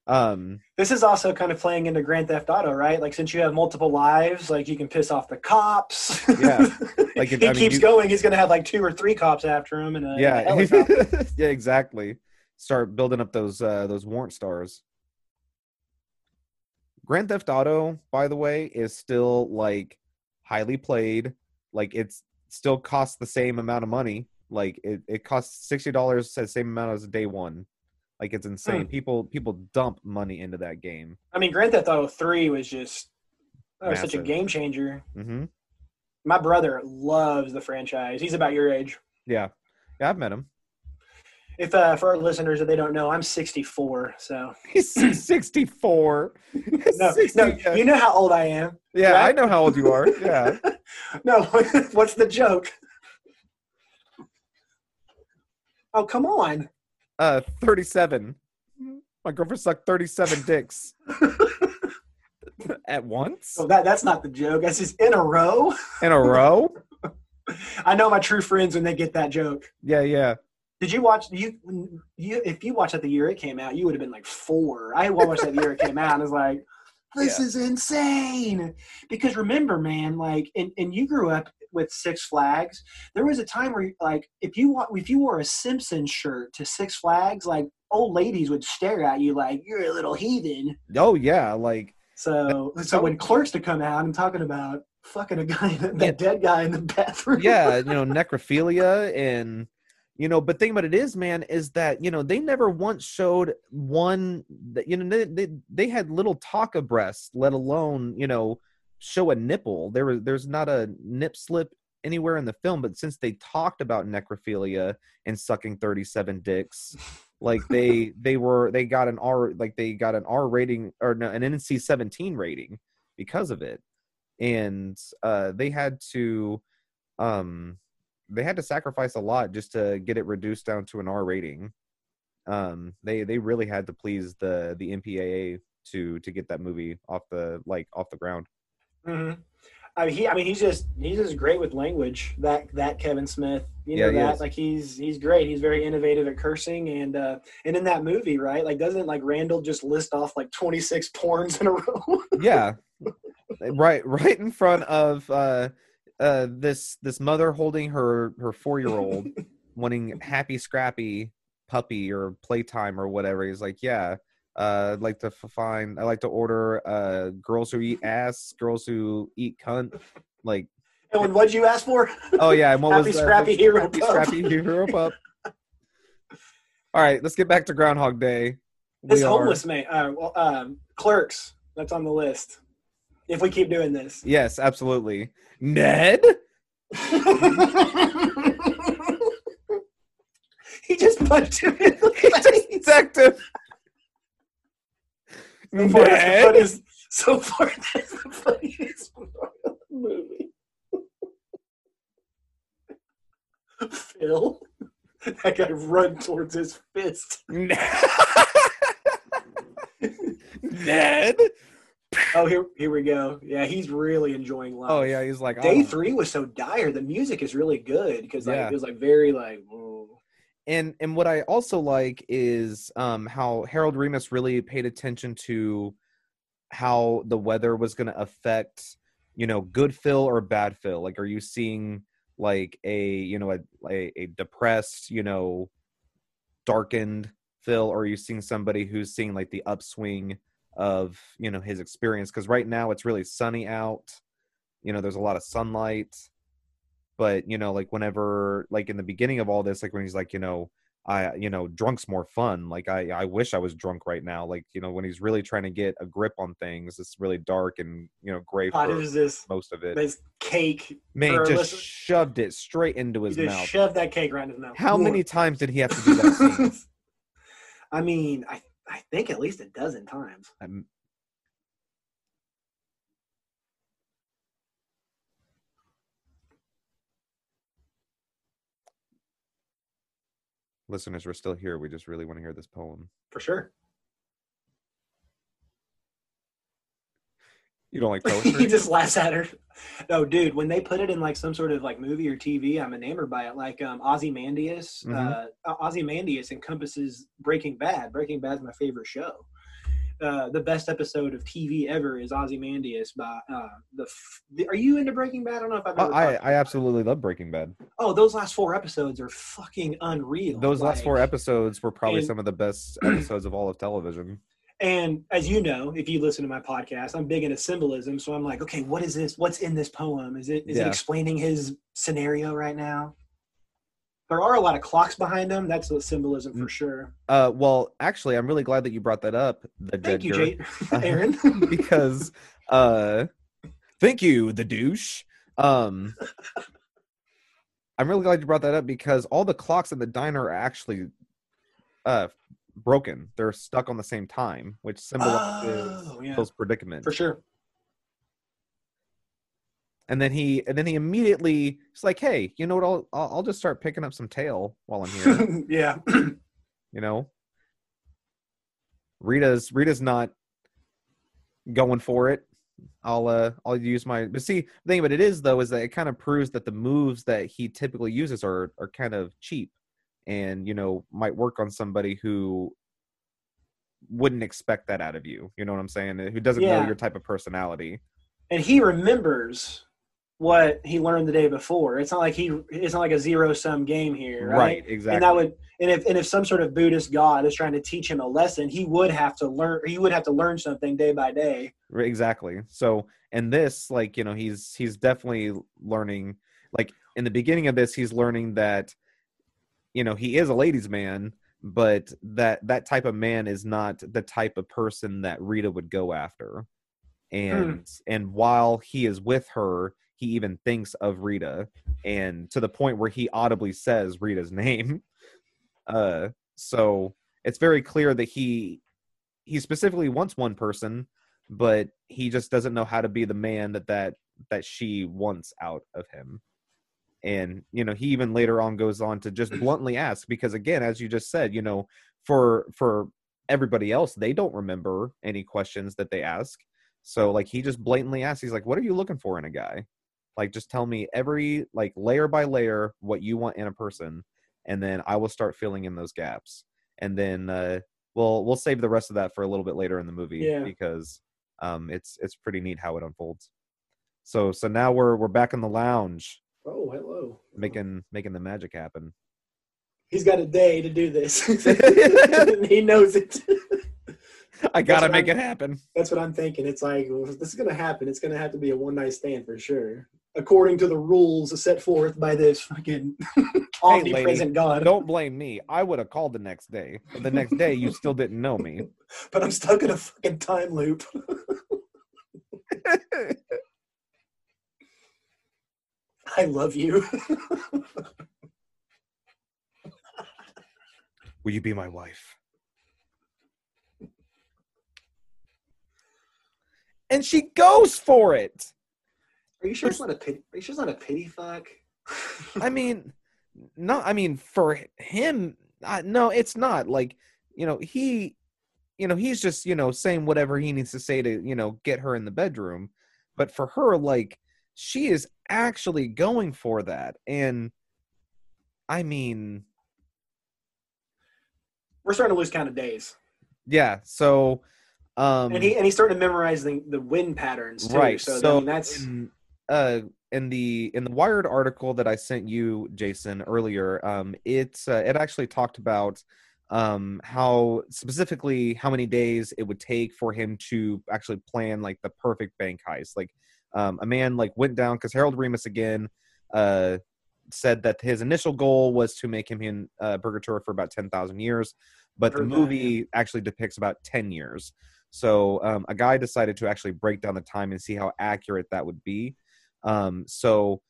um This is also kind of playing into Grand Theft Auto, right? Like since you have multiple lives, like you can piss off the cops. Yeah. Like, he if- I mean, keeps you- going. He's going to have like two or three cops after him, and yeah yeah exactly start building up those uh those warrant stars grand theft auto by the way is still like highly played. Like it's still costs the same amount of money. Like it, it costs $60 the same amount as day one. Like it's insane. People people dump money into that game. I mean, Grand Theft Auto Three was just that was such a game changer. hmm My brother loves the franchise. He's about your age. yeah. Yeah i've met him If uh, for our listeners that they don't know, I'm 64. So he's 64 no, 60, no, you know how old I am. yeah i know how old you are yeah No, what's the joke? Oh, come on. Uh, 37. My girlfriend sucked 37 dicks at once Well, that that's not the joke. That's just in a row. in a row. I know my true friends when they get that joke. Yeah, yeah. Did you watch you you if you watched that the year it came out, you would have been like four. I watched that the year it came out and was like, this Yeah. is insane. Because remember, man, like and, and you grew up with Six Flags. There was a time where like if you if you wore a Simpsons shirt to Six Flags, like old ladies would stare at you like you're a little heathen. Oh yeah, like So so when clerks to come out and talking about fucking a guy that Yeah. dead guy in the bathroom. yeah, you know, necrophilia and you know, but thing about it is, man, is that you know they never once showed one that you know they they, they had little talk of breasts, let alone you know show a nipple. There was there's not a nip slip anywhere in the film, but since they talked about necrophilia and sucking 37 dicks, like they they were they got an R like they got an R rating or no, an NC 17 rating because of it, and uh, they had to um they had to sacrifice a lot just to get it reduced down to an R rating. Um, they they really had to please the the MPAA to to get that movie off the like off the ground. hmm I mean, he. I mean, he's just he's just great with language. That that Kevin Smith, you Yeah, know he that like he's he's great. He's very innovative at cursing and uh and in that movie, right? Like, doesn't like Randall just list off like twenty six porns in a row? yeah right right in front of uh uh this this mother holding her her four year old wanting happy scrappy puppy or playtime or whatever he's like yeah uh i'd like to find i like to order uh girls who eat ass girls who eat cunt like and what'd you ask for? oh yeah and what Happy was Scrappy Hero happy Pup. scrappy hero pup all right let's get back to groundhog day This We are- homeless man, uh, well, um, clerks. That's on the list. If we keep doing this. yes absolutely ned he just punched him in the face. detective So far, that's the Ned? funniest, so far, that's the funniest part of the movie. Phil, that guy run towards his fist. Ned. Oh, here, here we go. Yeah, he's really enjoying life. Oh yeah, he's like Day oh. three was so dire. The music is really good because like, Yeah. it was like very like. whoa. And and what I also like is um how Harold Ramis really paid attention to how the weather was going to affect you know good Phil or bad Phil. Like, are you seeing like a you know a a, a depressed you know darkened Phil, or are you seeing somebody who's seeing like the upswing of you know his experience? Because right now it's really sunny out. You know, there's a lot of sunlight, but you know, like whenever like in the beginning of all this, like when he's like, you know, I you know, drunk's more fun. Like I I wish I was drunk right now. Like you know, when he's really trying to get a grip on things, it's really dark and you know gray How for this most of it. this cake? Man just listen- shoved it straight into his mouth. shoved that cake right in his mouth. How many times did he have to do that? I mean, I I think at least a dozen times. Um, Listeners, we're still here. We just really want to hear this poem. For sure. You don't like those. he just laughs at her. No, dude, when they put it in like some sort of like movie or TV, I'm enamored by it. Like um, Ozymandias. Mhm. Uh, Ozymandias encompasses Breaking Bad. Breaking Bad's my favorite show. Uh, the best episode of TV ever is Ozymandias by uh, the, f- the. Are you into Breaking Bad? I don't know if I've I, ever. I, I absolutely love Breaking Bad. Oh, those last four episodes are fucking unreal. Those last four episodes were probably and- some of the best episodes of all of television. And as you know, if you listen to my podcast, I'm big into symbolism. So I'm like, okay, what is this? What's in this poem? Is it is Yeah. it explaining his scenario right now? There are a lot of clocks behind him. That's the symbolism for Mm. sure. Uh, well, actually, I'm really glad that you brought that up, the Thank you. Jay, Aaron. because uh thank you the douche um i'm really glad you brought that up because all the clocks in the diner are actually uh broken. They're stuck on the same time which symbolizes Oh, yeah. phil's predicament for sure. and then he and then he immediately he's like hey you know what? I'll i'll, I'll just start picking up some tail while i'm here. Yeah. you know? Rita's rita's not going for it. I'll uh i'll use my but see the thing about it is though is that it kind of proves that the moves that he typically uses are are kind of cheap and you know might work on somebody who wouldn't expect that out of you you know what i'm saying who doesn't know your type of personality and he remembers what he learned the day before. It's not like he it's not like a zero sum game here, right? exactly And that would and if and if some sort of Buddhist god is trying to teach him a lesson, he would have to learn he would have to learn something day by day. Exactly so and this like you know he's he's definitely learning like in the beginning of this he's learning that you know he is a ladies man but that that type of man is not the type of person that rita would go after. And and while he is with her he even thinks of rita and to the point where he audibly says rita's name. Uh so it's very clear that he he specifically wants one person but he just doesn't know how to be the man that that that she wants out of him and you know he even later on goes on to just bluntly ask because again as you just said you know for for everybody else they don't remember any questions that they ask. So like he just blatantly asks he's like what are you looking for in a guy? Like just tell me every like layer by layer what you want in a person and then i will start filling in those gaps. And then uh we'll we'll save the rest of that for a little bit later in the movie Yeah. because um it's it's pretty neat how it unfolds. So so now we're we're back in the lounge Oh, hello. making making the magic happen He's got a day to do this. he knows it. i gotta make I'm- it happen That's what I'm thinking. It's like well, this is gonna happen. It's gonna have to be a one night stand for sure, according to the rules set forth by this fucking omnipresent God. don't blame me i would have called the next day but the next day you still didn't know me But I'm stuck in a fucking time loop. I love you. will you be my wife and she goes for it Are you sure it's not a pity? Are you sure it's not a pity fuck? I mean, no, I mean for him, uh, no, it's not. Like, you know, he, you know, he's just you know saying whatever he needs to say to you know get her in the bedroom. But for her, like, she is actually going for that, and I mean, We're starting to lose count of days, yeah. So, um, and he and he's starting to memorize the, the wind patterns too. right. So, So, I mean, that's when, uh, in the in the Wired article that I sent you, Jason, earlier, um, it's uh, it actually talked about um how specifically how many days it would take for him to actually plan like the perfect bank heist like um a man like went down because Harold Ramis again uh said that his initial goal was to make him in uh, purgatory for about 10,000 years but the movie actually depicts about 10 years. So um, a guy decided to actually break down the time and see how accurate that would be. Um, so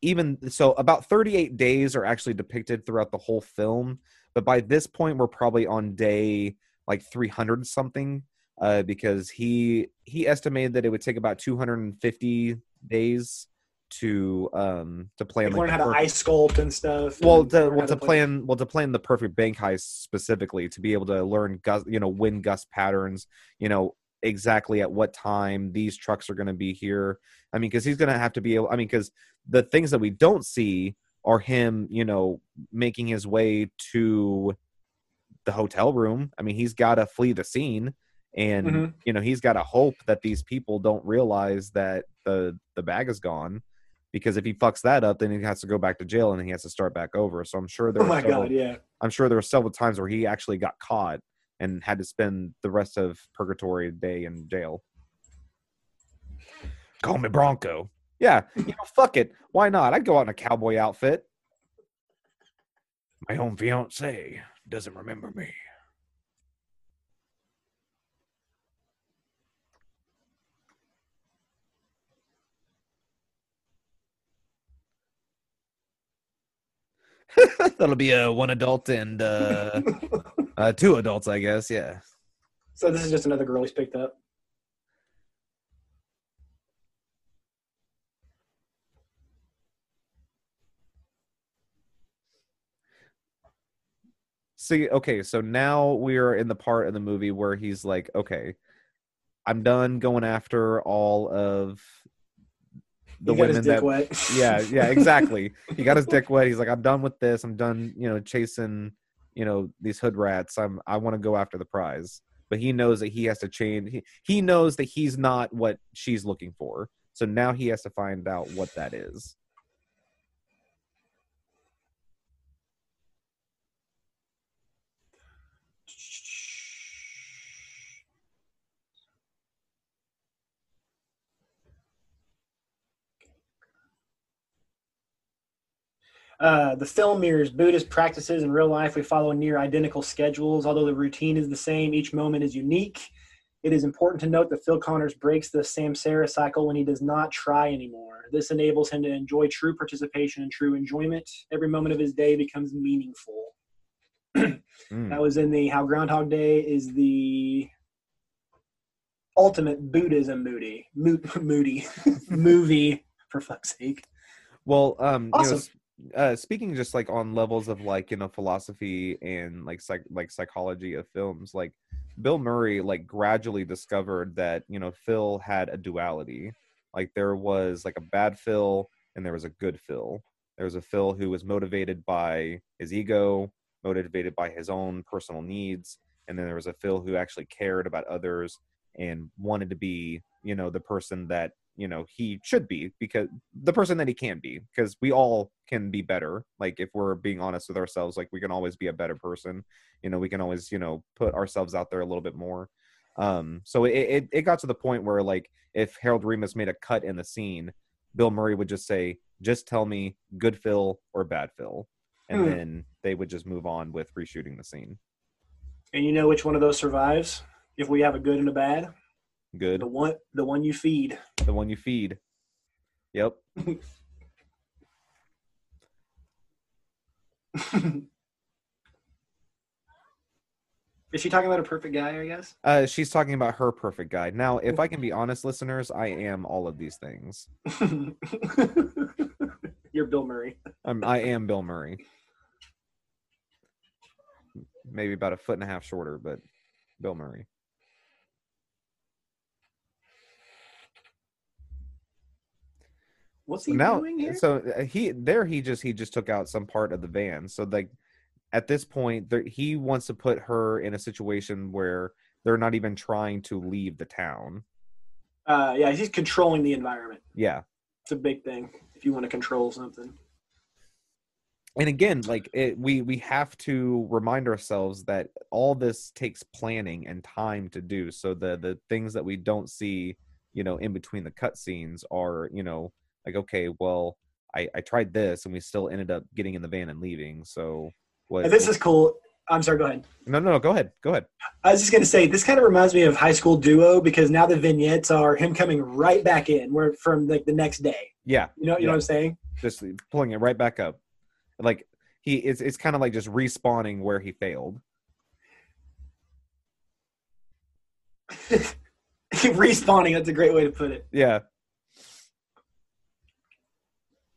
even so about 38 days are actually depicted throughout the whole film but by this point we're probably on day like 300 something uh, because he he estimated that it would take about 250 days to um to plan Like learn how to ice sculpt and stuff. well to well to play- plan well to plan the perfect bank heist specifically to be able to learn gust you know wind gust patterns you know exactly at what time these trucks are going to be here i mean because he's going to have to be able i mean because the things that we don't see are him you know making his way to the hotel room i mean he's got to flee the scene and Mhm. you know he's got to hope that these people don't realize that the the bag is gone because if he fucks that up then he has to go back to jail and he has to start back over. So i'm sure there Oh my several- god, yeah. i'm sure there were several times where he actually got caught and had to spend the rest of purgatory day in jail. Call me bronco. Yeah you know fuck it. Why not? I'd go out in a cowboy outfit. My own fiance doesn't remember me That'll be a one adult and uh, uh, two adults, I guess. Yeah. so this is just another girl he's picked up. See, okay, so now we are in the part of the movie where he's like, okay, I'm done going after all of the he women dick that. wet. Yeah, yeah, exactly. he got his dick wet. He's like, I'm done with this. I'm done, you know, chasing, you know, these hood rats. I'm, I want to go after the prize. But he knows that he has to change. He, he knows that he's not what she's looking for. So now he has to find out what that is. Uh, the film mirrors Buddhist practices in real life. We follow near identical schedules. Although the routine is the same, each moment is unique. It is important to note that Phil Connors breaks the samsara cycle when he does not try anymore. This enables him to enjoy true participation and true enjoyment. Every moment of his day becomes meaningful. Mm. That was in the How Groundhog Day is the ultimate Buddhism moody, mo- moody movie for fuck's sake. Well, um, you know, Awesome. Uh, speaking just like on levels of like you know philosophy and like psych like psychology of films, like Bill Murray like gradually discovered that you know Phil had a duality. Like there was like a bad Phil and there was a good Phil. There was a Phil who was motivated by his ego, motivated by his own personal needs, and then there was a Phil who actually cared about others and wanted to be you know the person that you know he should be because the person that he can be because we all can be better like if we're being honest with ourselves like we can always be a better person you know we can always you know put ourselves out there a little bit more um so it it, it got to the point where like if Harold Ramis made a cut in the scene bill murray would just say just tell me good phil or bad phil and Hmm. then they would just move on with reshooting the scene And you know which one of those survives? If we have a good and a bad, good the one the one you feed. The one you feed yep Is she talking about a perfect guy? I guess. Uh, she's talking about her perfect guy. Now, if I can be honest, listeners, I am all of these things. You're Bill Murray. I'm, I am Bill Murray. Maybe about a foot and a half shorter, but Bill Murray. What's he now, doing here? so uh, he there he just he just took out some part of the van. So like at this point, there, he wants to put her in a situation where they're not even trying to leave the town. Uh, yeah, he's controlling the environment. Yeah. It's a big thing if you want to control something. and again like it, we we have to remind ourselves that all this takes planning and time to do so the the things that we don't see you know in between the cutscenes are you know like okay well i i tried this and we still ended up getting in the van and leaving so what And this is cool. I'm sorry. Go ahead. no no no go ahead go ahead I was just gonna say this kind of reminds me of High School Duo because now the vignettes are him coming right back in, where from like the next day. yeah You know, you know what I'm saying? just pulling it right back up like he it's it's kind of like just respawning where he failed Respawning. That's a great way to put it. Yeah.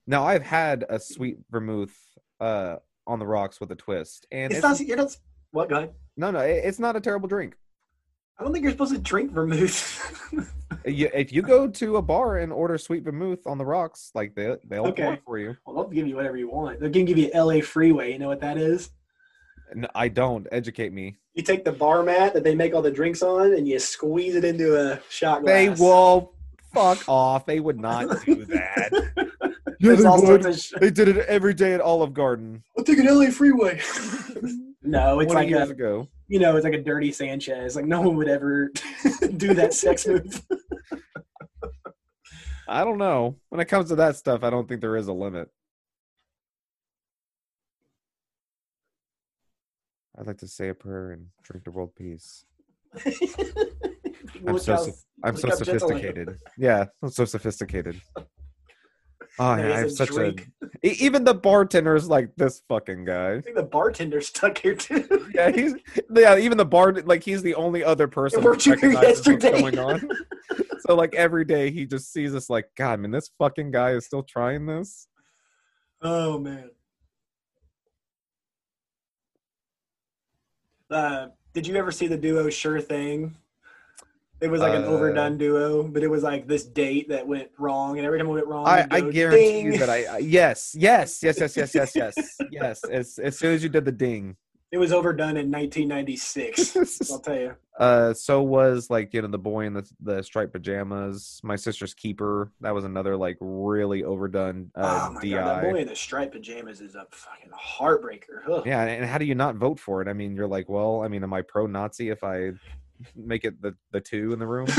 Now I've had a sweet vermouth uh on the rocks with a twist, and It's it's, not. You're not. What? Ahead. no, no, it- it's not a terrible drink. I don't think you're supposed to drink vermouth. You, if you go to a bar and order sweet vermouth on the rocks, like they they'll pour it for you. well, they'll give you whatever you want. They're gonna give you LA Freeway. You know what that is? No, I don't. Educate me. You take the bar mat that they make all the drinks on, and you squeeze it into a shot glass. They will fuck off. They would not do that. There's they would. sh- They did it every day at Olive Garden. I'll take an LA Freeway. no, it's like years a, ago. you know, it's like a dirty Sanchez. Like no one would ever do that sex move. I don't know. When it comes to that stuff, I don't think there is a limit. I'd like to say a prayer and drink the world peace. I'm so how- I'm so how gentle sophisticated. Yeah, I'm so sophisticated. Oh, yeah, I have such drink. a. Even the bartender is like this fucking guy. I think the bartender's stuck here too. Yeah, he's yeah. Even the bar, like he's the only other person that here what's yesterday. going on. so like every day he just sees us like, God, man, this fucking guy is still trying this. Oh man. Uh, did you ever see the duo Sure Thing? It was like an overdone uh, duo, but it was like this date that went wrong, and every time it went wrong, I, go, I guarantee ding. you that I, I yes, yes, yes, yes, yes, yes, yes, yes. As as soon as you did the ding, it was overdone in 1996. I'll tell you. Uh, so was like you know the boy in the the striped pajamas, my sister's keeper. That was another like really overdone. Uh, oh my DI. god, that boy in the striped pajamas is a fucking heartbreaker. Ugh. Yeah, and how do you not vote for it? I mean, you're like, well, I mean, am I pro Nazi if I make it the the two in the room?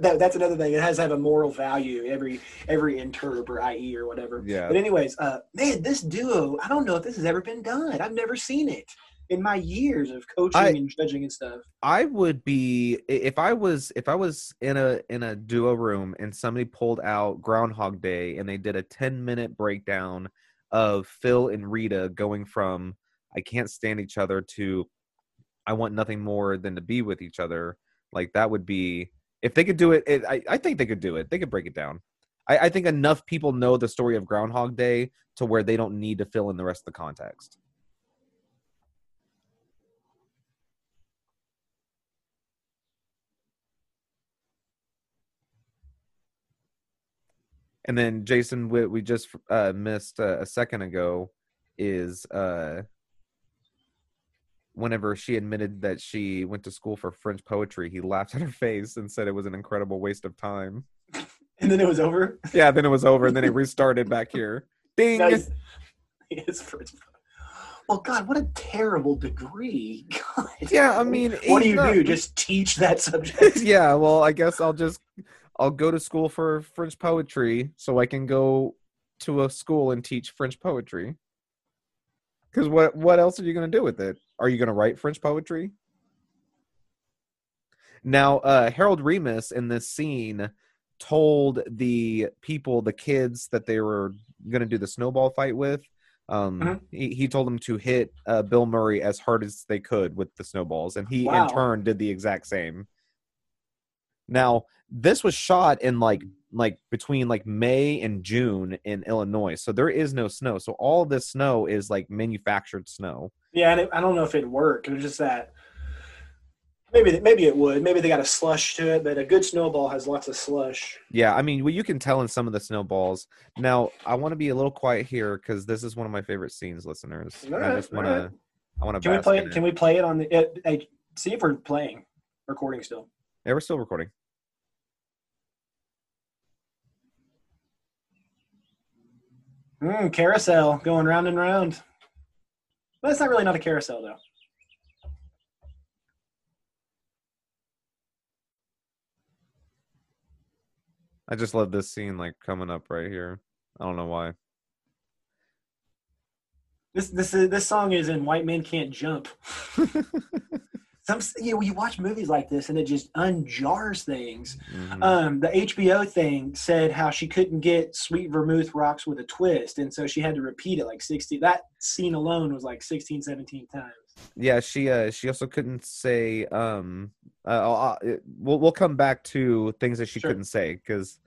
that, that's another thing. It has to have a moral value. Every every interp or IE or whatever. Yeah. But anyways, uh, man, this duo. I don't know if this has ever been done. I've never seen it in my years of coaching I- and judging and stuff. I would be if I was if I was in a in a duo room and somebody pulled out Groundhog Day and they did a 10 minute breakdown of Phil and Rita going from I can't stand each other to I want nothing more than to be with each other. Like that would be if they could do it, it I, I think they could do it. They could break it down. I, I think enough people know the story of Groundhog Day to where they don't need to fill in the rest of the context. And then Jason, we, we just uh, missed uh, a second ago, is uh, whenever she admitted that she went to school for French poetry, he laughed at her face and said it was an incredible waste of time. And then it was over. Yeah, then it was over, and then he restarted back here. Ding. Nice. Yes, for- Well, God, what a terrible degree. God. Yeah, I mean, what do you not- do? Just teach that subject? yeah, well, I guess I'll just I'll go to school for French poetry so I can go to a school and teach French poetry. Because what what else are you going to do with it? Are you going to write French poetry? Now, uh, Harold Ramis in this scene told the people, the kids that they were going to do the snowball fight with. Um, Mhm. he, he told them to hit uh, Bill Murray as hard as they could with the snowballs, and he Wow. in turn did the exact same. Now, this was shot in like like between like May and June in Illinois, so there is no snow. So all this snow is like manufactured snow. Yeah, and it, I don't know if it'd work. It was just that maybe maybe it would. Maybe they got a slush to it, but a good snowball has lots of slush. Yeah, I mean, well, you can tell in some of the snowballs. Now, I want to be a little quiet here because this is one of my favorite scenes, listeners. And I just want to. I want to. Can we play it? Can we play it on the? It, hey, see if we're playing, recording still. Yeah, we're still recording. Mm, carousel going round and round. But it's not really not a carousel though. I just love this scene like coming up right here. I don't know why. This this is this song is in White Men Can't Jump. Some you, know, you watch movies like this and it just unjars things. Mhm. Um, the HBO thing said how she couldn't get Sweet Vermouth Rocks with a twist, and so she had to repeat it like 60. That scene alone was like 16, 17 times. yeah, she uh she also couldn't say um uh, I'll- it- we'll we'll come back to things that she Sure. couldn't say because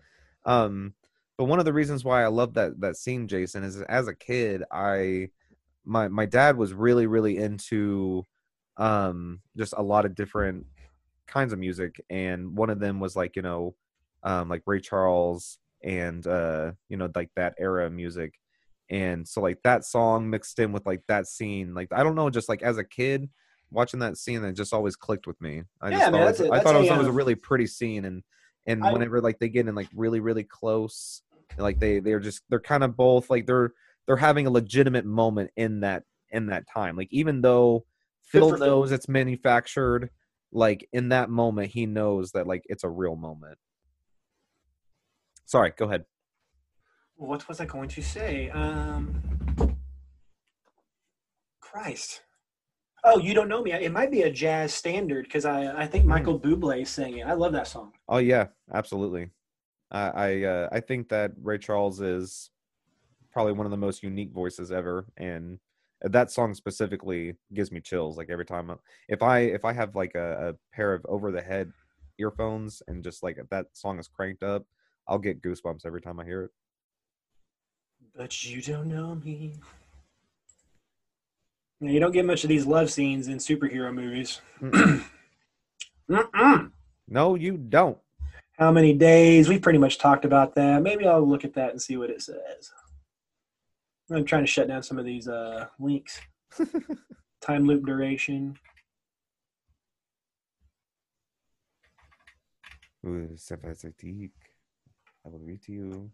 um but one of the reasons why I love that that scene Jason is as a kid I my my dad was really really into um just a lot of different kinds of music and one of them was like you know um like Ray Charles and uh you know like that era of music. And so like that song mixed in with like that scene like i don't know just like as a kid watching that scene it just always clicked with me. I Yeah, just man, always, that's a- i thought it was a, always a um, really pretty scene and and I- whenever like they get in like really really close like they they're just they're kind of both like they're they're having a legitimate moment in that in that time. Like even though phil for Phil. knows it's manufactured like in that moment he knows that like it's a real moment sorry go ahead What was I going to say? Um, Christ. Oh, you don't know me. It might be a jazz standard because I I think Michael Bublé sang it. I love that song. Oh yeah, absolutely. I I, uh, I think that Ray Charles is probably one of the most unique voices ever, and that song specifically gives me chills. Like every time, uh, if I if I have like a, a pair of over the head earphones and just like if that song is cranked up, I'll get goosebumps every time I hear it. But you don't know me. Yeah, you don't get much of these love scenes in superhero movies. No, you don't. How many days? We pretty much talked about that. Maybe I'll look at that and see what it says. I'm trying to shut down some of these uh, links. Time loop duration. Ooh, sympathetic. I will read to you.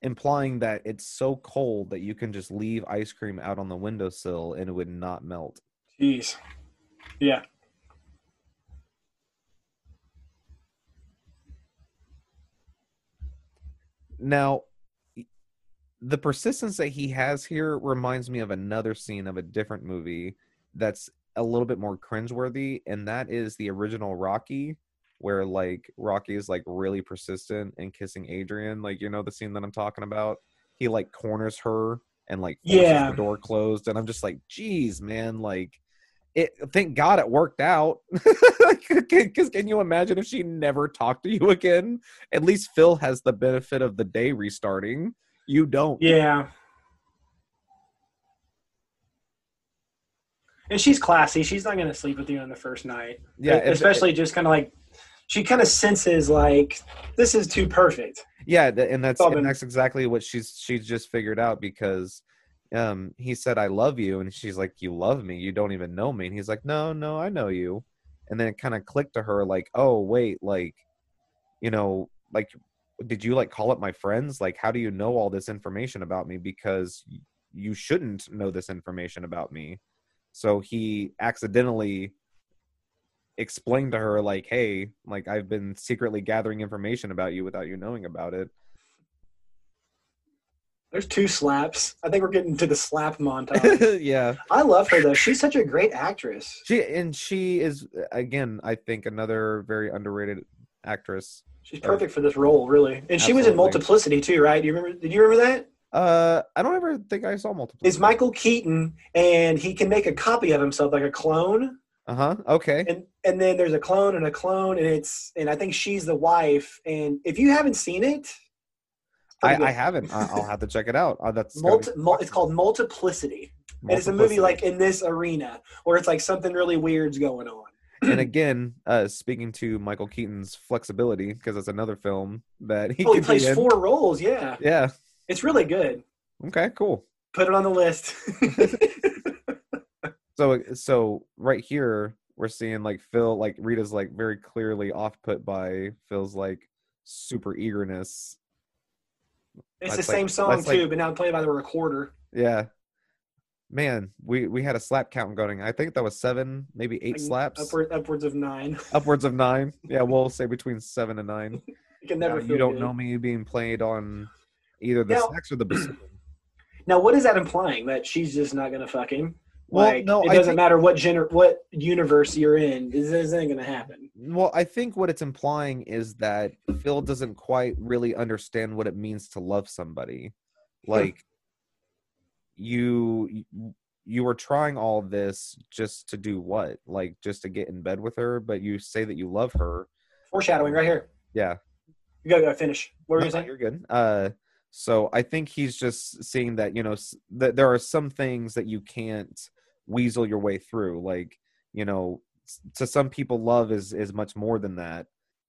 Implying that it's so cold that you can just leave ice cream out on the windowsill and it would not melt. Jeez. Yeah. Now, the persistence that he has here reminds me of another scene of a different movie that's a little bit more cringeworthy, and that is the original Rocky, where like Rocky is like really persistent in kissing Adrian. Like, you know, the scene that I'm talking about? He like corners her and like forces Yeah. the door closed, and I'm just like, geez, man, like. It, thank God it worked out. Because can you imagine if she never talked to you again? at least Phil has the benefit of the day restarting. You don't. Yeah. And she's classy. She's not going to sleep with you on the first night. Yeah, if- Especially just kind of like, she kind of senses like, this is too perfect. yeah, and that's and that's exactly what she's she's just figured out because um he said I love you. And she's like you love me? You don't even know me. And he's like no no I know you. And then it kind of clicked to her like oh wait like you know like did you like call up my friends? Like how do you know all this information about me? Because you shouldn't know this information about me. So he accidentally explained to her like hey like i've been secretly gathering information about you without you knowing about it There's two slaps. I think we're getting to the slap montage. yeah I love her though. She's such a great actress. she and she is again i think another very underrated actress She's perfect for this role, really. And she was in Multiplicity too, right? Do you remember? Did you remember that? uh i don't ever think i saw multiple It's Michael Keaton, and he can make a copy of himself, like a clone. uh-huh okay and and then there's a clone and a clone and it's and i think she's the wife and if you haven't seen it I, I haven't. I'll have to check it out. Uh, that's Multi, mul- it's called multiplicity. And it's a movie like in this arena where it's like something really weird's going on. And again uh speaking to michael keaton's flexibility because it's another film that he oh he plays four roles yeah. Yeah. It's really good. Okay cool. Put it on the list. So so right here we're seeing like Phil, like Rita's like very clearly off put by Phil's like super eagerness. It's the same song that's like- too, but now played by the recorder. Yeah. Man, we we had a slap count going. I think that was seven, maybe eight Like, slaps. Upward, upwards of nine. Upwards of nine. Yeah, we'll say between seven and nine. You can Now, never. you don't good. know me being played on either the Now- sax or the bassoon. Now, what is that implying? That she's just not gonna fuck him? Well, like, no, it doesn't think- matter what gener- what universe you're in. This isn't gonna happen. Well, I think what it's implying is that Phil doesn't quite really understand what it means to love somebody. Like you you were trying all this just to do what? Like just to get in bed with her, but you say that you love her. Foreshadowing right here. Yeah. You gotta go finish. What were No, you saying? You're good. Uh so I think he's just seeing that, you know, that there are some things that you can't weasel your way through. Like, you know, to some people love is is much more than that.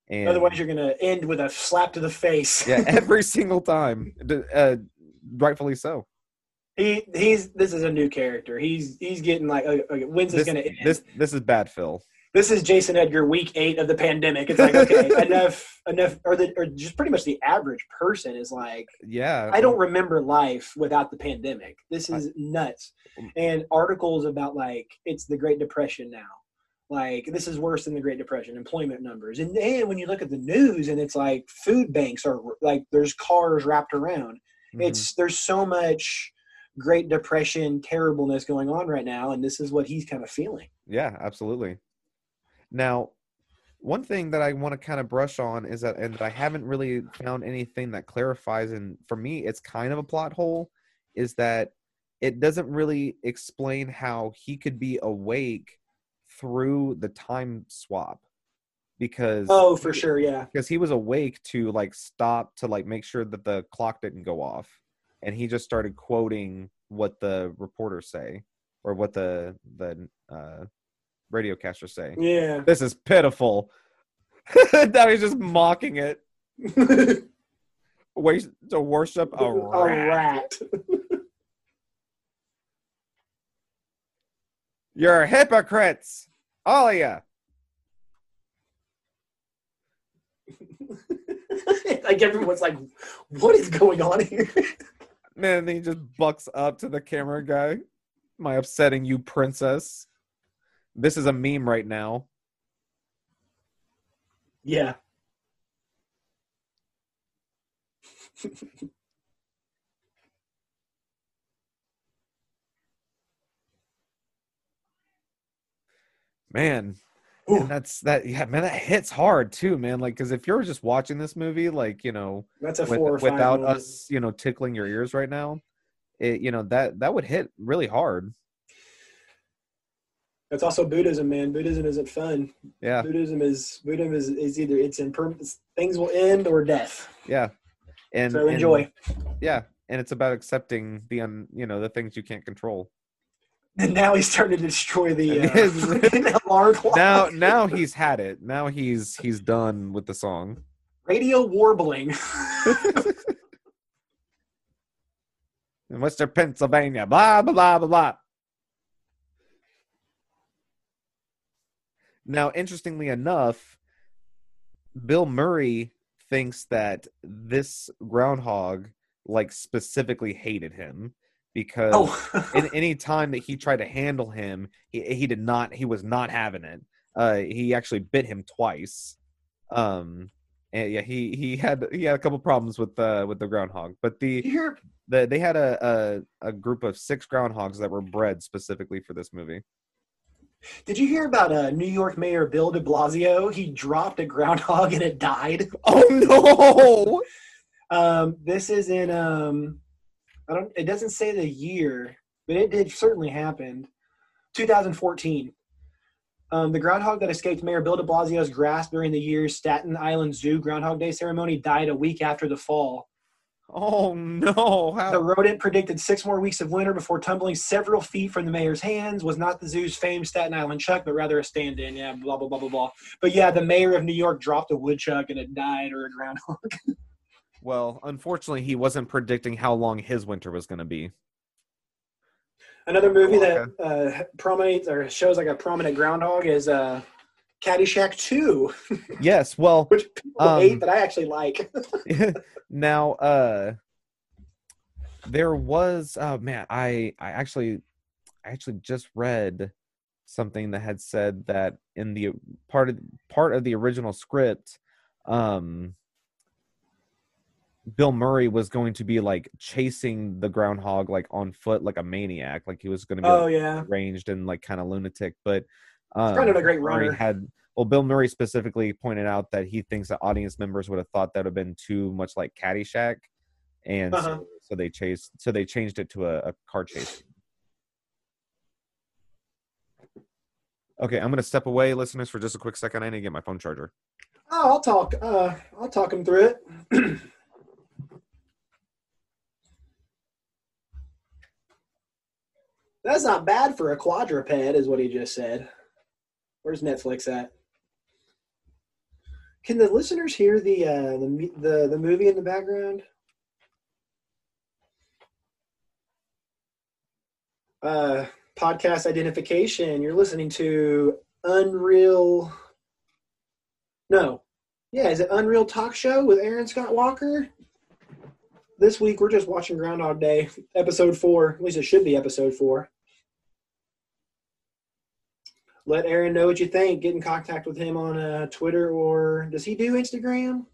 And Otherwise, you're gonna end with a slap to the face. yeah every single time uh, rightfully so he he's this is a new character. He's he's getting like when's this, this, gonna end? this this is bad phil this is Jason Edgar week eight of the pandemic. It's like okay, enough enough or the or just pretty much the average person is like yeah I don't remember life without the pandemic. This is nuts. And articles about like it's the Great Depression now. Like this is worse than the Great Depression, employment numbers. And then when you look at the news and it's like food banks are like there's cars wrapped around. Mhm. It's there's so much Great Depression terribleness going on right now, and this is what he's kind of feeling. yeah absolutely now one thing that i want to kind of brush on is that and that i haven't really found anything that clarifies and for me it's kind of a plot hole is that it doesn't really explain how he could be awake through the time swap because Oh, for sure, yeah. because he was awake to like stop to like make sure that the clock didn't go off and he just started quoting what the reporters say or what the the uh radio casters say Yeah. this is pitiful now he's just mocking it Wait to worship a A rat. rat. you're hypocrites all of you like everyone's like, what is going on here? man he just bucks up to the camera guy my upsetting you princess this is a meme right now. Yeah. man. And that's that yeah man that hits hard too man. Like because if you're just watching this movie like you know That's a with, four or five. without us you know tickling your ears right now it you know that that would hit really hard That's also Buddhism, man. Buddhism isn't fun. yeah Buddhism is Buddhism is, is either it's in purpose things will end or death. yeah and So and- enjoy. yeah and it's about accepting the un you know the things you can't control And now he's starting to destroy the uh, alarm clock. now now he's had it now he's he's done with the song radio warbling. in Western Pennsylvania, blah blah blah blah blah. Now, interestingly enough, Bill Murray thinks that this groundhog like specifically hated him because oh, in any time that he tried to handle him, he, he did not he was not having it. Uh, he actually bit him twice. Um, and yeah, he he had he had a couple problems with uh with the groundhog, but the the, they had a, a a group of six groundhogs that were bred specifically for this movie. Did you hear about uh, New York Mayor Bill De Blasio? He dropped a groundhog and it died. Oh no! Um, this is in um, I don't. It doesn't say the year, but it did certainly happened. 2014. Um, the groundhog that escaped Mayor Bill De Blasio's grasp during the year's Staten Island Zoo Groundhog Day ceremony died a week after the fall. Oh no! The rodent predicted six more weeks of winter before tumbling several feet from the mayor's hands. Was not the zoo's famed Staten Island Chuck, but rather a stand-in. Yeah, blah blah blah blah blah. But yeah, the mayor of New York dropped a woodchuck and it died, or a groundhog. Well, unfortunately, he wasn't predicting how long his winter was going to be. Another movie Oh, that uh, prominent or shows like a prominent groundhog is uh, Caddyshack Two, Yes. Well, which people Um, hate, but I actually like. now uh there was oh man i i actually i actually just read something that had said that in the part of part of the original script um bill murray was going to be like chasing the groundhog like on foot like a maniac like he was going to be oh like, yeah, ranged and like kind of lunatic but um, kind of a great Murray runner. had well bill murray specifically pointed out that he thinks that audience members would have thought that would have been too much like caddyshack and Uh-huh. so, so they chased so they changed it to a, a car chase okay i'm gonna step away listeners for just a quick second i need to get my phone charger Oh, I'll talk. Uh, I'll talk him through it. That's not bad for a quadruped, is what he just said. Where's Netflix at? Can the listeners hear the uh, the the the movie in the background? Uh, podcast identification. You're listening to Unreel. No, yeah, is it Unreel Talk Show with Aaron Scott Walker? This week we're just watching Groundhog Day, episode four. At least it should be episode four. Let Aaron know what you think. Get in contact with him on uh, Twitter or does he do Instagram?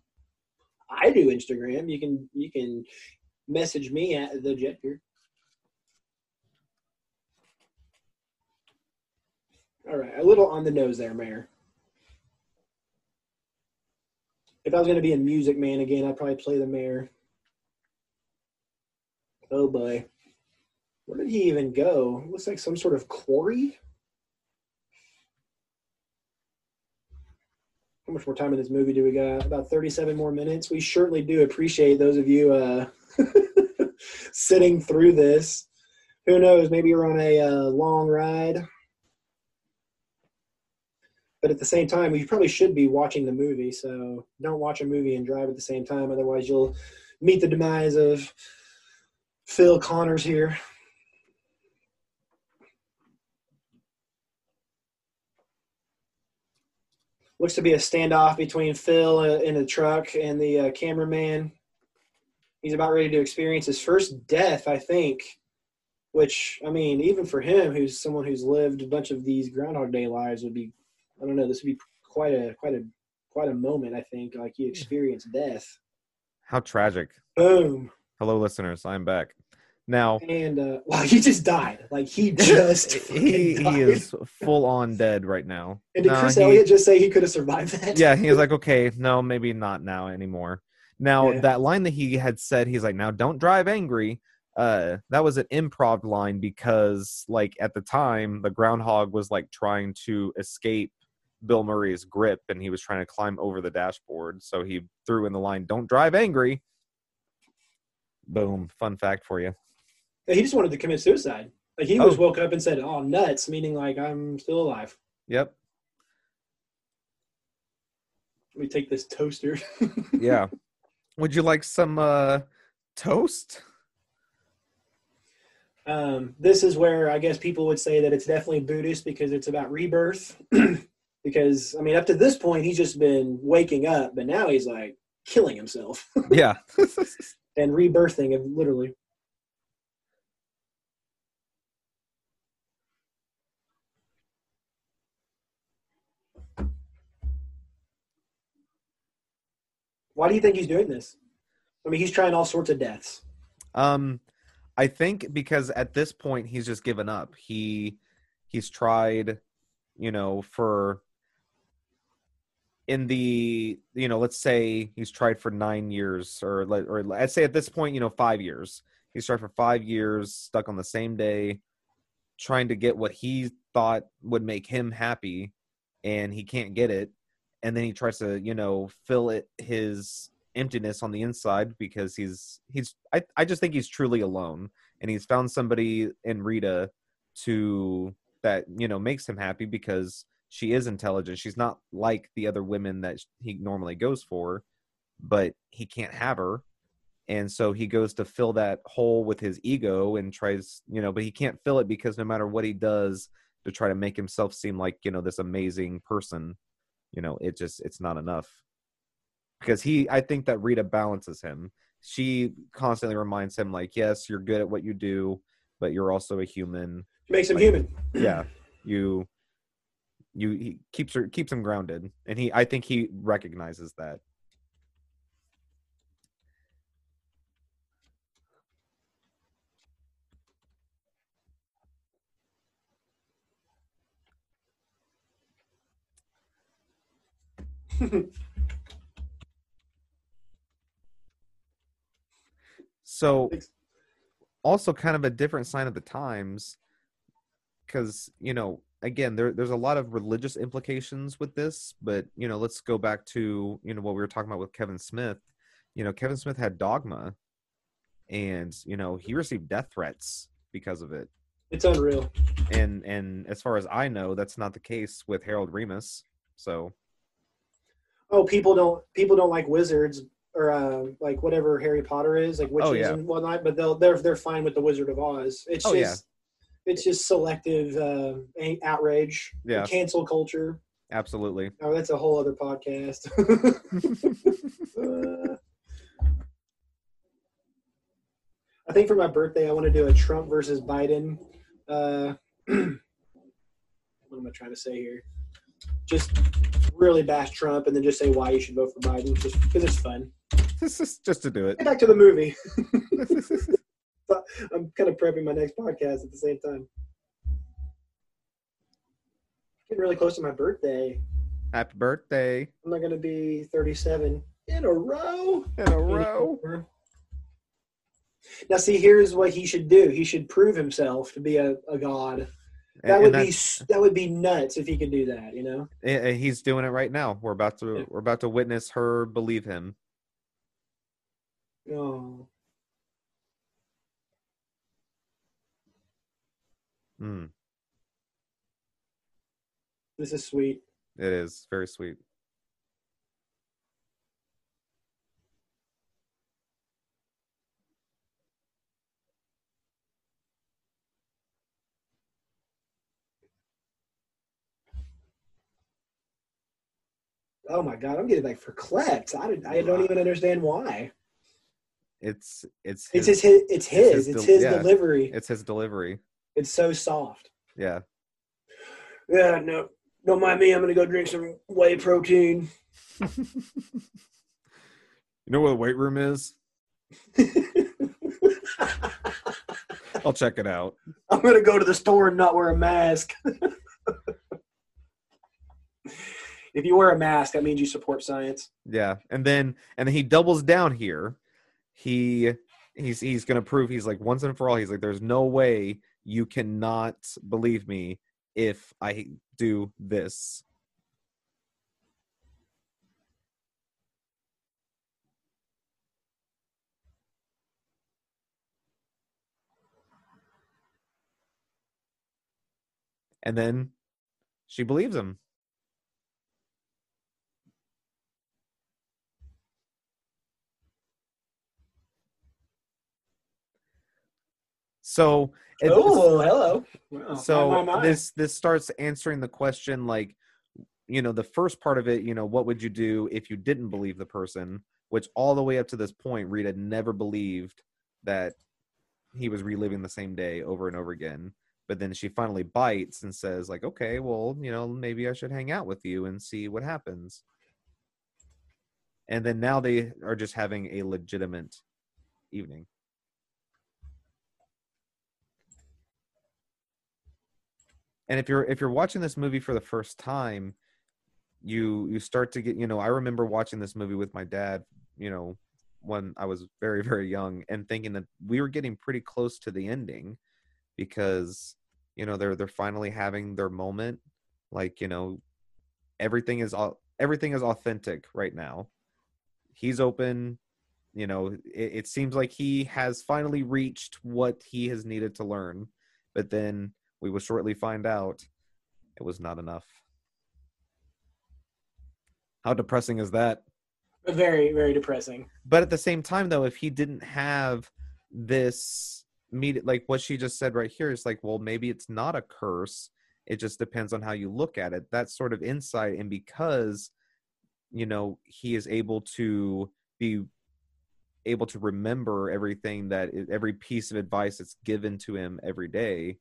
I do Instagram. You can you can message me at the Jedgar. All right, a little on the nose there, Mayor. If I was going to be a music man again, I'd probably play the mayor. Oh boy. Where did he even go? Looks like some sort of quarry. How much more time in this movie do we got? About 37 more minutes. We certainly do appreciate those of you uh, sitting through this. Who knows? Maybe you're on a uh, long ride. But at the same time, you probably should be watching the movie. So don't watch a movie and drive at the same time. Otherwise, you'll meet the demise of Phil Connors here. Looks to be a standoff between Phil uh, in the truck and the uh, cameraman. He's about ready to experience his first death, I think. Which, I mean, even for him, who's someone who's lived a bunch of these Groundhog Day lives, would be, I don't know, this would be quite a quite a quite a moment. I think, like he experienced death. how tragic Boom. hello listeners i'm back now And uh, wow, he just died. Like he just he, he is full on dead right now And did Chris he- Elliott just say he could have survived that? yeah, he was like, okay, no, maybe not now anymore. Now Yeah. that line that he had said, he's like, now don't drive angry. Uh, that was an improv line because, like, at the time, the groundhog was like trying to escape Bill Murray's grip, and he was trying to climb over the dashboard. So he threw in the line, "Don't drive angry." Boom! Fun fact for you. He just wanted to commit suicide. Like he was Oh. woke up and said, "Oh, nuts," meaning like I'm still alive. Yep. Let me take this toaster. Yeah. Would you like some uh, toast? um, this is where I guess people would say that it's definitely Buddhist because it's about rebirth. because I mean, up to this point, he's just been waking up, but now he's like killing himself yeah. and rebirthing, literally. Why do you think he's doing this? I mean, he's trying all sorts of deaths. Um, I think because at this point he's just given up. He he's tried, you know, for in the you know, let's say he's tried for nine years, or let or let's say at this point, you know, five years. He's tried for five years, stuck on the same day, trying to get what he thought would make him happy, and he can't get it. And then he tries to, you know, fill it his emptiness on the inside because he's he's I, I just think he's truly alone and he's found somebody in Rita to that you know makes him happy because she is intelligent. She's not like the other women that he normally goes for but he can't have her. And so he goes to fill that hole with his ego and tries you know but he can't fill it because no matter what he does to try to make himself seem like you know this amazing person you know it just it's not enough. Because he i think that rita balances him. She constantly reminds him like yes you're good at what you do but you're also a human. Makes him Like- human. yeah you you he keeps her keeps him grounded. And he i think he recognizes that so also kind of a different sign of the times because you know again there, there's a lot of religious implications with this but you know let's go back to you know what we were talking about with kevin smith. You know kevin smith had dogma and you know he received death threats because of it. It's unreal. and and as far as i know that's not the case with harold ramis so Oh, people don't people don't like wizards or uh, like whatever Harry Potter is, like witches Oh, yeah. and whatnot. But they'll they're they're fine with the Wizard of Oz. It's Oh, yeah. just it's just selective uh, outrage, yeah cancel culture. absolutely Oh, that's a whole other podcast. Uh, I think for my birthday, I want to do a Trump versus Biden. Uh, what am I trying to say here? Just really bash Trump and then just say why you should vote for Biden, just because it's fun. just to do it Get back to the movie. I'm kind of prepping my next podcast at the same time. Getting really close to my birthday. happy birthday I'm not going to be 37 in a row. in a row. Now, see, here's what he should do. He should prove himself to be a, a god. That would be that would be nuts if he could do that. You know? and- he's doing it right now we're about to we're about to witness her believe him Oh, Mm, this is sweet. it is very sweet Oh my god, I'm getting like verklempt. I don't, I don't even understand why. it's it's It's his, his, it's his, his it's his yeah. delivery. it's his delivery It's so soft. yeah Yeah, no, don't mind me. I'm gonna go drink some whey protein. you know where the weight room is i'll check it out I'm gonna go to the store and not wear a mask. if you wear a mask, that means you support science. yeah and then and then he doubles down here. He he's he's gonna prove he's like once and for all he's like there's no way you cannot believe me if i do this. And then she believes him so it- Oh, hello. Wow. so My, my, my. this this starts answering the question like you know the first part of it you know what would you do if you didn't believe the person which all the way up to this point rita never believed that he was reliving the same day over and over again but then she finally bites and says like okay well you know maybe i should hang out with you and see what happens and then now they are just having a legitimate evening and if you're if you're watching this movie for the first time you you start to get you know i remember watching this movie with my dad you know when i was very very young and thinking that we were getting pretty close to the ending because you know they're they're finally having their moment. Like you know everything is all everything is authentic right now. He's open you know it, it seems like he has finally reached what he has needed to learn. But then we will shortly find out it was not enough how depressing is that very, very depressing. But at the same time, though, if he didn't have this meet, like what she just said right here, is like, well, maybe it's not a curse. It just depends on how you look at it. That sort of insight, and because you know he is able to be able to remember everything that every piece of advice that's given to him every day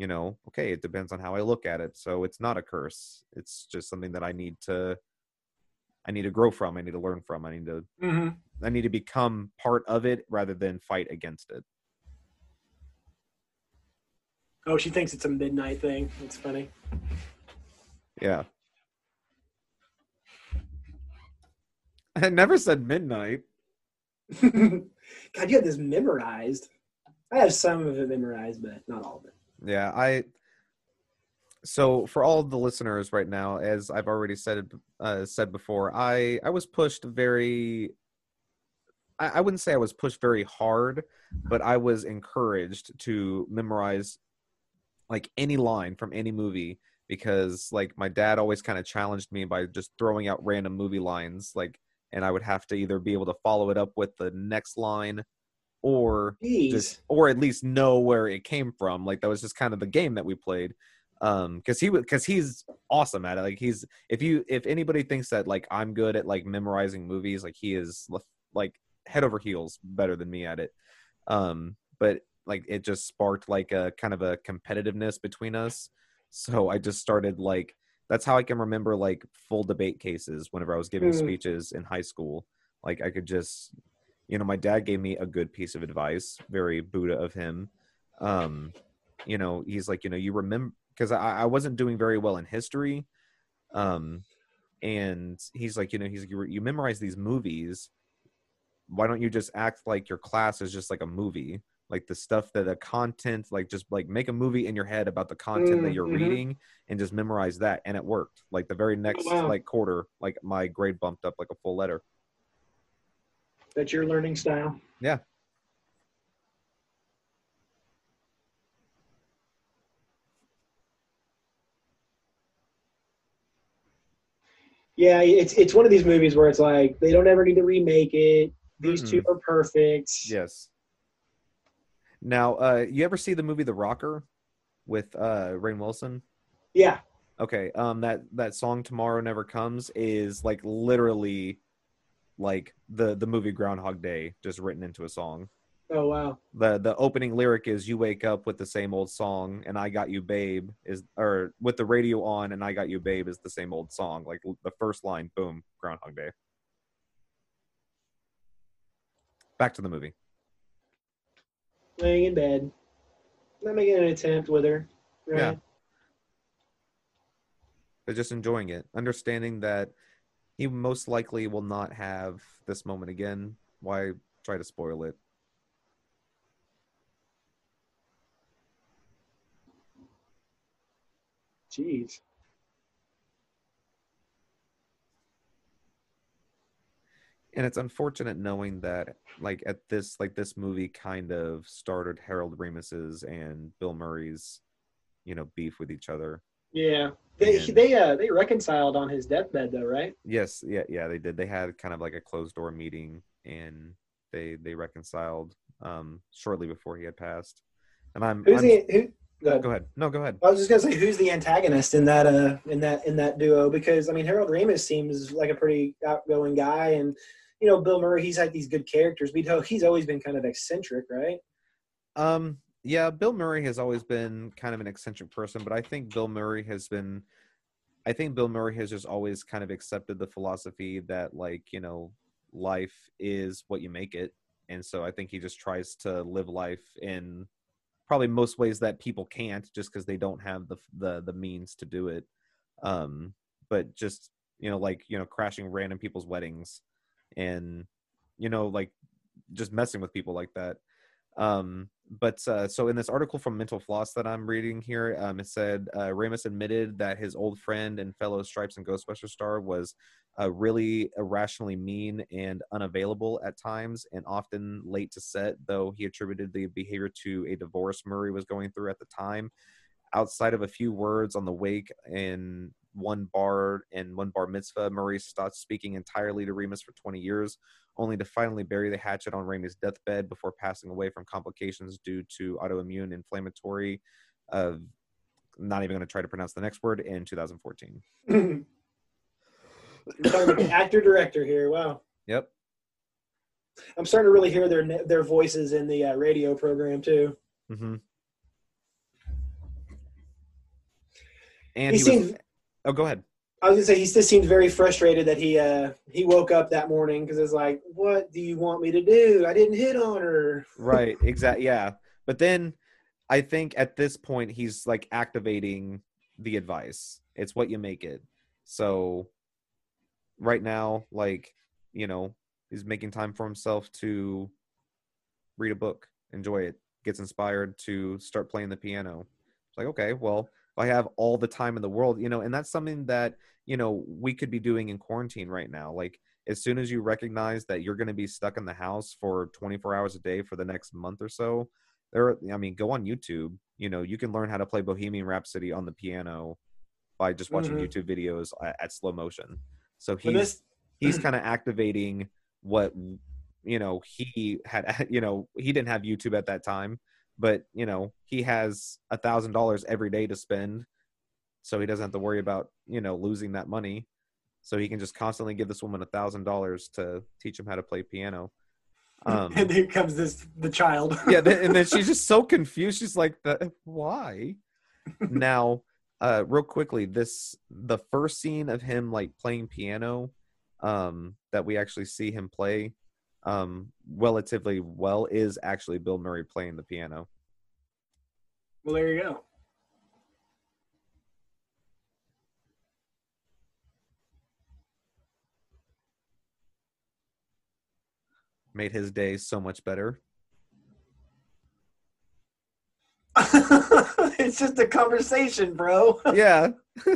you know okay it depends on how i look at it so it's not a curse it's just something that i need to i need to grow from i need to learn from i need to Mm-hmm. i need to become part of it rather than fight against it Oh, she thinks it's a midnight thing. It's funny. yeah i never said midnight God, you have this memorized. I have some of it memorized, but not all of it. Yeah, I. So for all the listeners right now, as I've already said uh, said before, I I was pushed very. I, I wouldn't say I was pushed very hard, but I was encouraged to memorize like any line from any movie because like my dad always kind of challenged me by just throwing out random movie lines like and I would have to either be able to follow it up with the next line or Jeez. just or at least know where it came from like that was just kind of the game that we played um because he would because he's awesome at it like he's if you if anybody thinks that like i'm good at like memorizing movies like he is like head over heels better than me at it um but like it just sparked like a kind of a competitiveness between us so i just started like that's how i can remember like full debate cases whenever i was giving Mm. speeches in high school like i could just you know my dad gave me a good piece of advice very buddha of him. Um you know he's like you know you remember because I, I wasn't doing very well in history. Um and he's like you know he's you, you memorize these movies. Why don't you just act like your class is just like a movie? Like the stuff that the content like just like make a movie in your head about the content that Mm, you're mhm. reading and just memorize that. And it worked. Like the very next wow. like quarter like my grade bumped up like a full letter That's your learning style. Yeah. Yeah, it's it's one of these movies where it's like they don't ever need to remake it. These two are perfect. Yes. Now, uh, you ever see the movie The Rocker with uh, Rainn Wilson? Yeah. Okay, um, that that song "Tomorrow Never Comes" is like literally like the the movie Groundhog Day, just written into a song. Oh wow. the The opening lyric is "You wake up with the same old song," and "I got you, babe" is or with the radio on, and "I got you, babe" is the same old song. Like the first line, boom, Groundhog Day. Back to the movie. Laying in bed. Not making an attempt with her. Right? Yeah. but just enjoying it, understanding that he most likely will not have this moment again. Why try to spoil it? Jeez. And it's unfortunate knowing that, like at this, like this movie kind of started Harold Ramis's and Bill Murray's, you know, beef with each other. Yeah. They And- they uh they reconciled on his deathbed though, right? Yes, yeah, yeah, they did. They had kind of like a closed door meeting, and they they reconciled um shortly before he had passed. And I'm, Who's I'm the who? Go ahead. go ahead. No, go ahead. I was just gonna say who's the antagonist in that uh in that in that duo because I mean Harold Ramis seems like a pretty outgoing guy and you know Bill Murray he's had these good characters but he's always been kind of eccentric right Um, yeah, Bill Murray has always been kind of an eccentric person, but I think Bill Murray has been, I think Bill Murray has just always kind of accepted the philosophy that, like, you know, life is what you make it. And so I think he just tries to live life in probably most ways that people can't just because they don't have the, the, the means to do it. Um, but just, you know, like, you know, crashing random people's weddings and, you know, like just messing with people like that um but uh, so in this article from mental floss that i'm reading here um, it said uh, Ramis admitted that his old friend and fellow stripes and ghostbuster star was uh, really irrationally mean and unavailable at times and often late to set though he attributed the behavior to a divorce murray was going through at the time. Outside of a few words on the wake and one bar and one bar mitzvah, Murray stopped speaking entirely to Ramis for 20 years, only to finally bury the hatchet on Ramis's deathbed before passing away from complications due to autoimmune inflammatory. Uh, not even going to try to pronounce the next word in 2014. You're talking about actor director here. Wow. Yep. I'm starting to really hear their their voices in the uh, radio program too. Mm-hmm. And He he, was. Oh, go ahead. I was gonna say he just seemed very frustrated that he uh he woke up that morning because it's like, what do you want me to do? I didn't hit on her. right exactly yeah but then i think at this point he's like activating the advice it's what you make it so right now like you know he's making time for himself to read a book enjoy it gets inspired to start playing the piano it's like okay well i have all the time in the world you know and that's something that you know we could be doing in quarantine right now. Like as soon as you recognize that you're going to be stuck in the house for 24 hours a day for the next month or so there i mean go on youtube. You know you can learn how to play bohemian rhapsody on the piano by just watching Mhm. youtube videos at, at slow motion. So he's this he's kind of activating what you know he had you know he didn't have youtube at that time but you know he has a thousand dollars every day to spend so he doesn't have to worry about you know losing that money. So he can just constantly give this woman a thousand dollars to teach him how to play piano. Um and here comes this the child. yeah th- and then she's just so confused. She's like the, why? Now uh real quickly this the first scene of him like playing piano um that we actually see him play um relatively well is actually bill murray playing the piano well, there you go. made his day so much better it's just a conversation, bro. yeah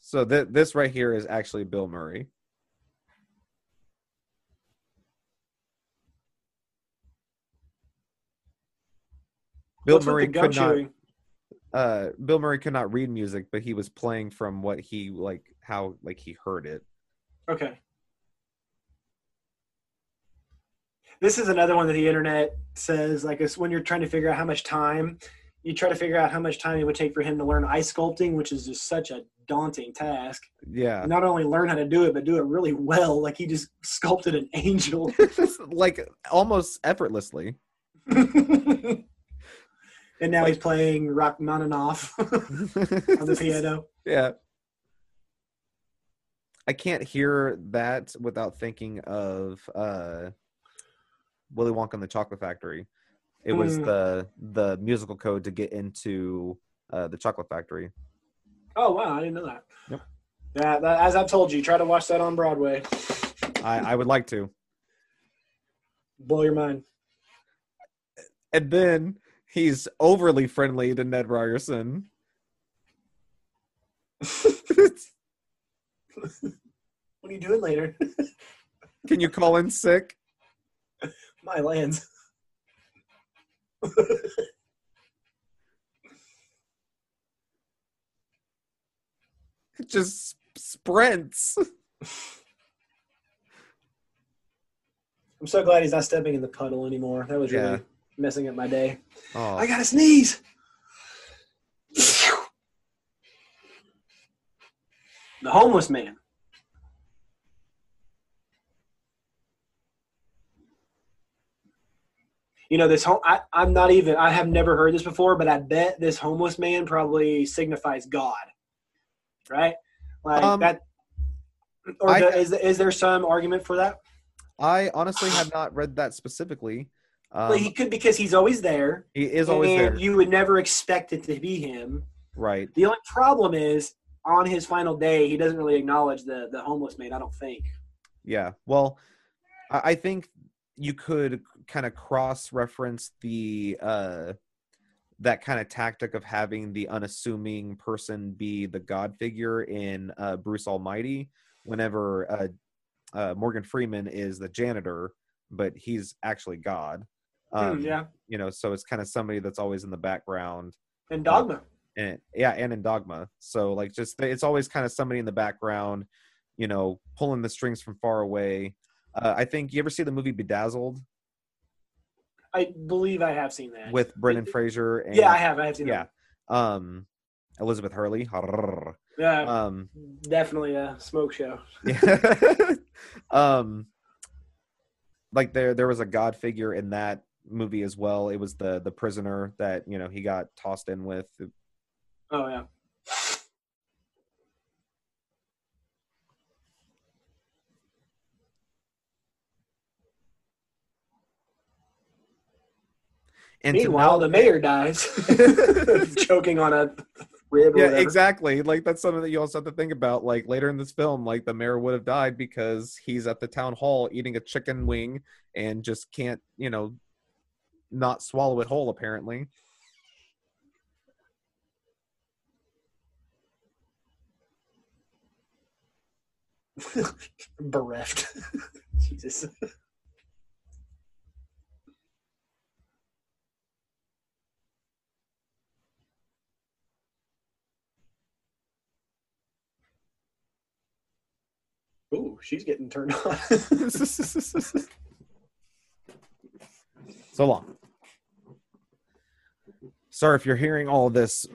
so th- this right here is actually bill murray bill What's murray could not uh bill murray could not read music but he was playing from what he like how like he heard it Okay. This is another one that the internet says like it's when you're trying to figure out how much time you try to figure out how much time it would take for him to learn ice sculpting, which is just such a daunting task. yeah Not only learn how to do it, but do it really well. Like he just sculpted an angel. like almost effortlessly and now he's playing Rachmaninoff on and Off on the piano. yeah i can't hear that without thinking of uh willy wonka and the chocolate factory it was Hmm. the the musical code to get into uh the chocolate factory Oh wow, I didn't know that. Yep. Yeah, that, as I've told you, try to watch that on Broadway. i i would like to Blow your mind. and then he's overly friendly to ned ryerson What are you doing later? can you call in sick My lands. It just sprints I'm so glad he's not stepping in the puddle anymore. That was really Yeah. Messing up my day. oh I gotta sneeze. The homeless man. You know this home. I, I'm not even. I have never heard this before, but I bet this homeless man probably signifies God, right? Like Um, that. Or I- the, is is there some argument for that? i honestly have not read that specifically um, well, he could because he's always there, he is always and there you would never expect it to be him. right The only problem is on his final day, he doesn't really acknowledge the the homeless man. I don't think. Yeah. Well, I, I think you could kind of cross reference the uh that kind of tactic of having the unassuming person be the god figure in uh Bruce Almighty whenever uh, uh Morgan Freeman is the janitor but he's actually God. Hmm, Um yeah, you know, so it's kind of somebody that's always in the background. and Dogma. and yeah, and in Dogma. So like, just it's always kind of somebody in the background, you know, pulling the strings from far away. Uh, I think you ever see the movie Bedazzled I believe I have seen that. with Brendan Fraser? And, yeah, I have. I have seen yeah, um, Elizabeth Hurley. Yeah, Um, definitely a smoke show. Yeah. um like there there was a god figure in that movie as well. It was the the prisoner that, you know, he got tossed in with. Oh yeah. And Meanwhile, know- the mayor dies, choking on a rib. Yeah, exactly. Like that's something that you also have to think about. Like later in this film, like the mayor would have died because he's at the town hall eating a chicken wing and just can't, you know, not swallow it whole apparently. Bereft. Jesus. Ooh, she's getting turned on. so long. Sorry if you're hearing all this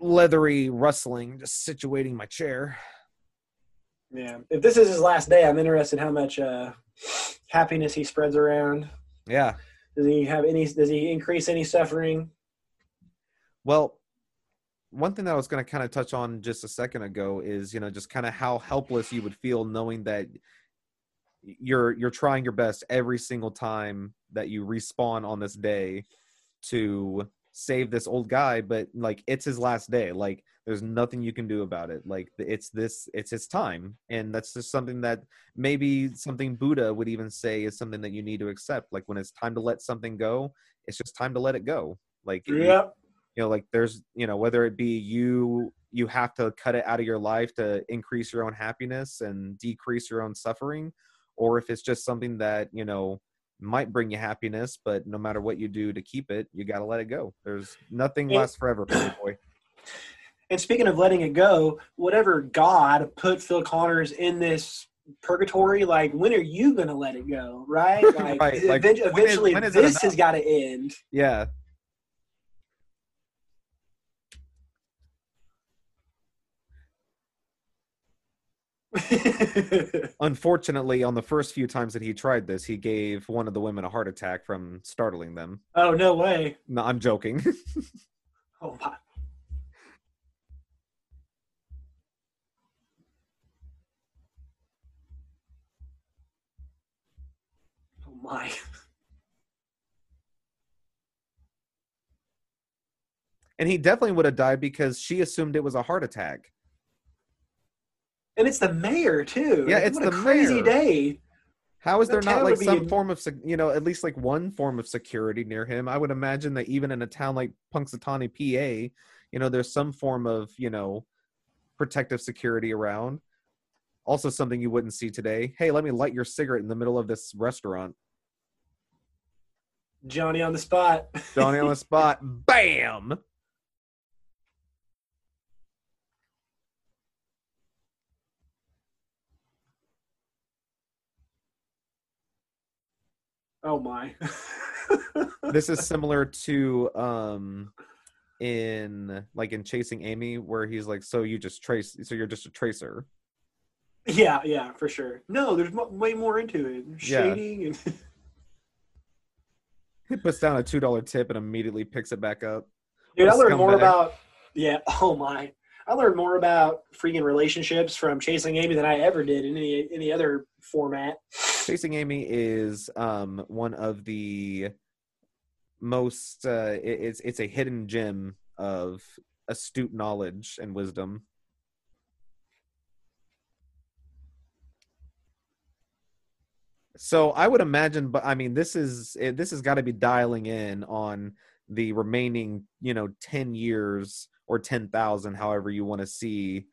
leathery rustling, just situating my chair. yeah. If this is his last day, I'm interested how much uh, happiness he spreads around. Yeah. Does he have any? Does he increase any suffering? Well, one thing that I was going to kind of touch on just a second ago is, you know, just kind of how helpless you would feel knowing that you're you're trying your best every single time that you respawn on this day to save this old guy, but like it's his last day. Like there's nothing you can do about it. Like it's this it's his time. And that's just something that maybe something Buddha would even say is something that you need to accept. Like when it's time to let something go, it's just time to let it go. Like you- you know like there's you know whether it be you you have to cut it out of your life to increase your own happiness and decrease your own suffering or if it's just something that you know might bring you happiness but no matter what you do to keep it you got to let it go there's nothing Yeah. lasts forever boy And speaking of letting it go, whatever God put Phil Connors in this purgatory, like when are you gonna let it go? Right? Like, Right, like, event- when is- eventually, when is this has got to end. yeah unfortunately on the first few times that he tried this he gave one of the women a heart attack from startling them oh no way! no i'm joking Oh my. Oh my. and he definitely would have died because she assumed it was a heart attack And it's the mayor too. Yeah, Like, it's what a the crazy mayor. day. How is The there not like some form of, you know, at least like one form of security near him? I would imagine that even in a town like Punxsutawney, PA, you know, there's some form of, you know, protective security around. Also, something you wouldn't see today. Hey, let me light your cigarette in the middle of this restaurant. Johnny on the spot. Johnny on the spot. Bam! Oh my. This is similar to um in like in Chasing Amy, where he's like, "So you just trace? So you're just a tracer?" yeah, yeah, for sure. No, there's mo- way more into it. Yeah. Shading and He puts down a two dollar tip and immediately picks it back up. Dude, I learned more about yeah. Oh my! I learned more about freaking relationships from Chasing Amy than I ever did in any any other format. Chasing Amy is um one of the most uh it- it's it's a hidden gem of astute knowledge and wisdom. So I would imagine, but I mean, this is eh, this has got to be dialing in on the remaining, you know, ten years or ten thousand, however you want to see,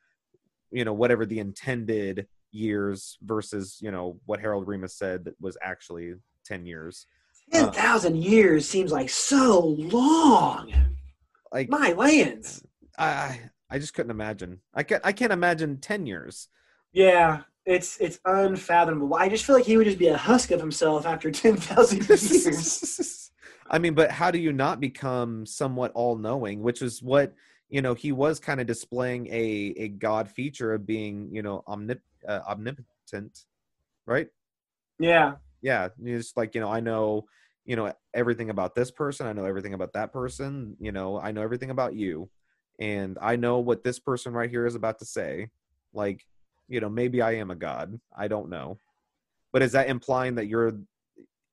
you know, whatever the intended years versus, you know, what Harold Ramis said that was actually ten years. Uh. Ten thousand years seems like so long. Like My lands. I I just couldn't imagine. I can't I can't imagine ten years. Yeah, it's it's unfathomable. I just feel like he would just be a husk of himself after ten thousand years. I mean, but how do you not become somewhat all knowing? Which is what you know he was kind of displaying a a god feature of being you know omnip- uh, omnipotent, right? yeah, Yeah, it's like you know I know you know everything about this person. I know everything about that person. You know I know everything about you, and I know what this person right here is about to say. Like you know maybe I am a god. I don't know, but is that implying that you're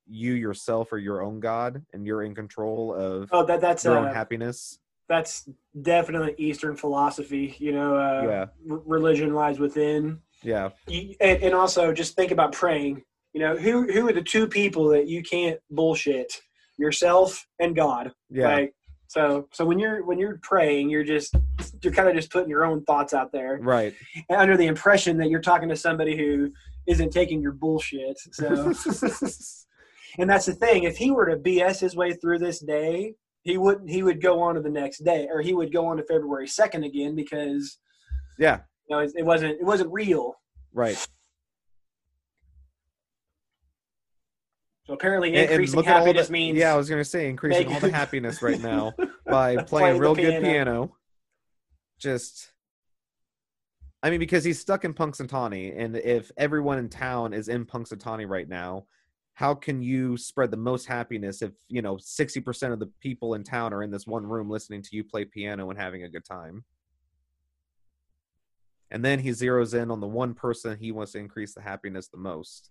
you yourself are your own god and you're in control of oh that that's your own uh, happiness? that's definitely Eastern philosophy. You know, uh, Yeah. r- religion lies within. Yeah, and, and also just think about praying. You know, who who are the two people that you can't bullshit? Yourself and God. yeah, Like, so so when you're when you're praying, you're just you're kind of just putting your own thoughts out there, right. and under the impression that you're talking to somebody who isn't taking your bullshit. So, and that's the thing. If he were to BS his way through this day, he wouldn't. He would go on to the next day, or he would go on to February second again because yeah, you know it, it wasn't it wasn't real. right. So apparently, And- and increasing at all happiness the- means yeah, I was gonna say increasing all the happiness right now by playing real good piano. piano. Just, I mean, because he's stuck in Punxsutawney, and if everyone in town is in Punxsutawney right now, how can you spread the most happiness if you know sixty percent of the people in town are in this one room listening to you play piano and having a good time? And then he zeroes in on the one person he wants to increase the happiness the most.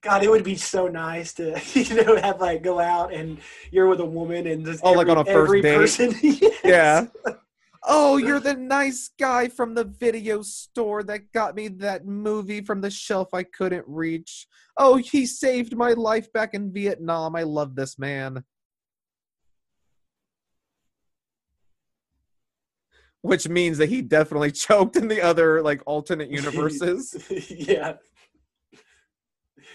God, it would be so nice to you know have like go out and you're with a woman and just Oh, like on a first date? person. Yes. Yeah. Oh, you're the nice guy from the video store that got me that movie from the shelf I couldn't reach. Oh, he saved my life back in Vietnam. I love this man. Which means that he definitely choked in the other like alternate universes. yeah.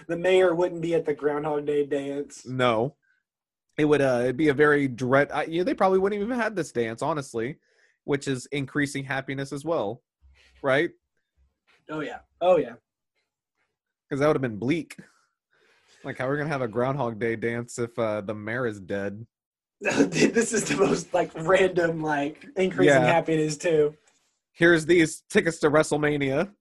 The mayor wouldn't be at the Groundhog Day dance. no. It would uh it'd be a very dread I, you know, they probably wouldn't even have had this dance, honestly, which is increasing happiness as well. Right? Oh yeah. Oh yeah. because that would have been bleak. Like, how are we gonna have a Groundhog Day dance if uh, the mayor is dead? this is the most like random like increasing Yeah. happiness too. Here's these tickets to WrestleMania.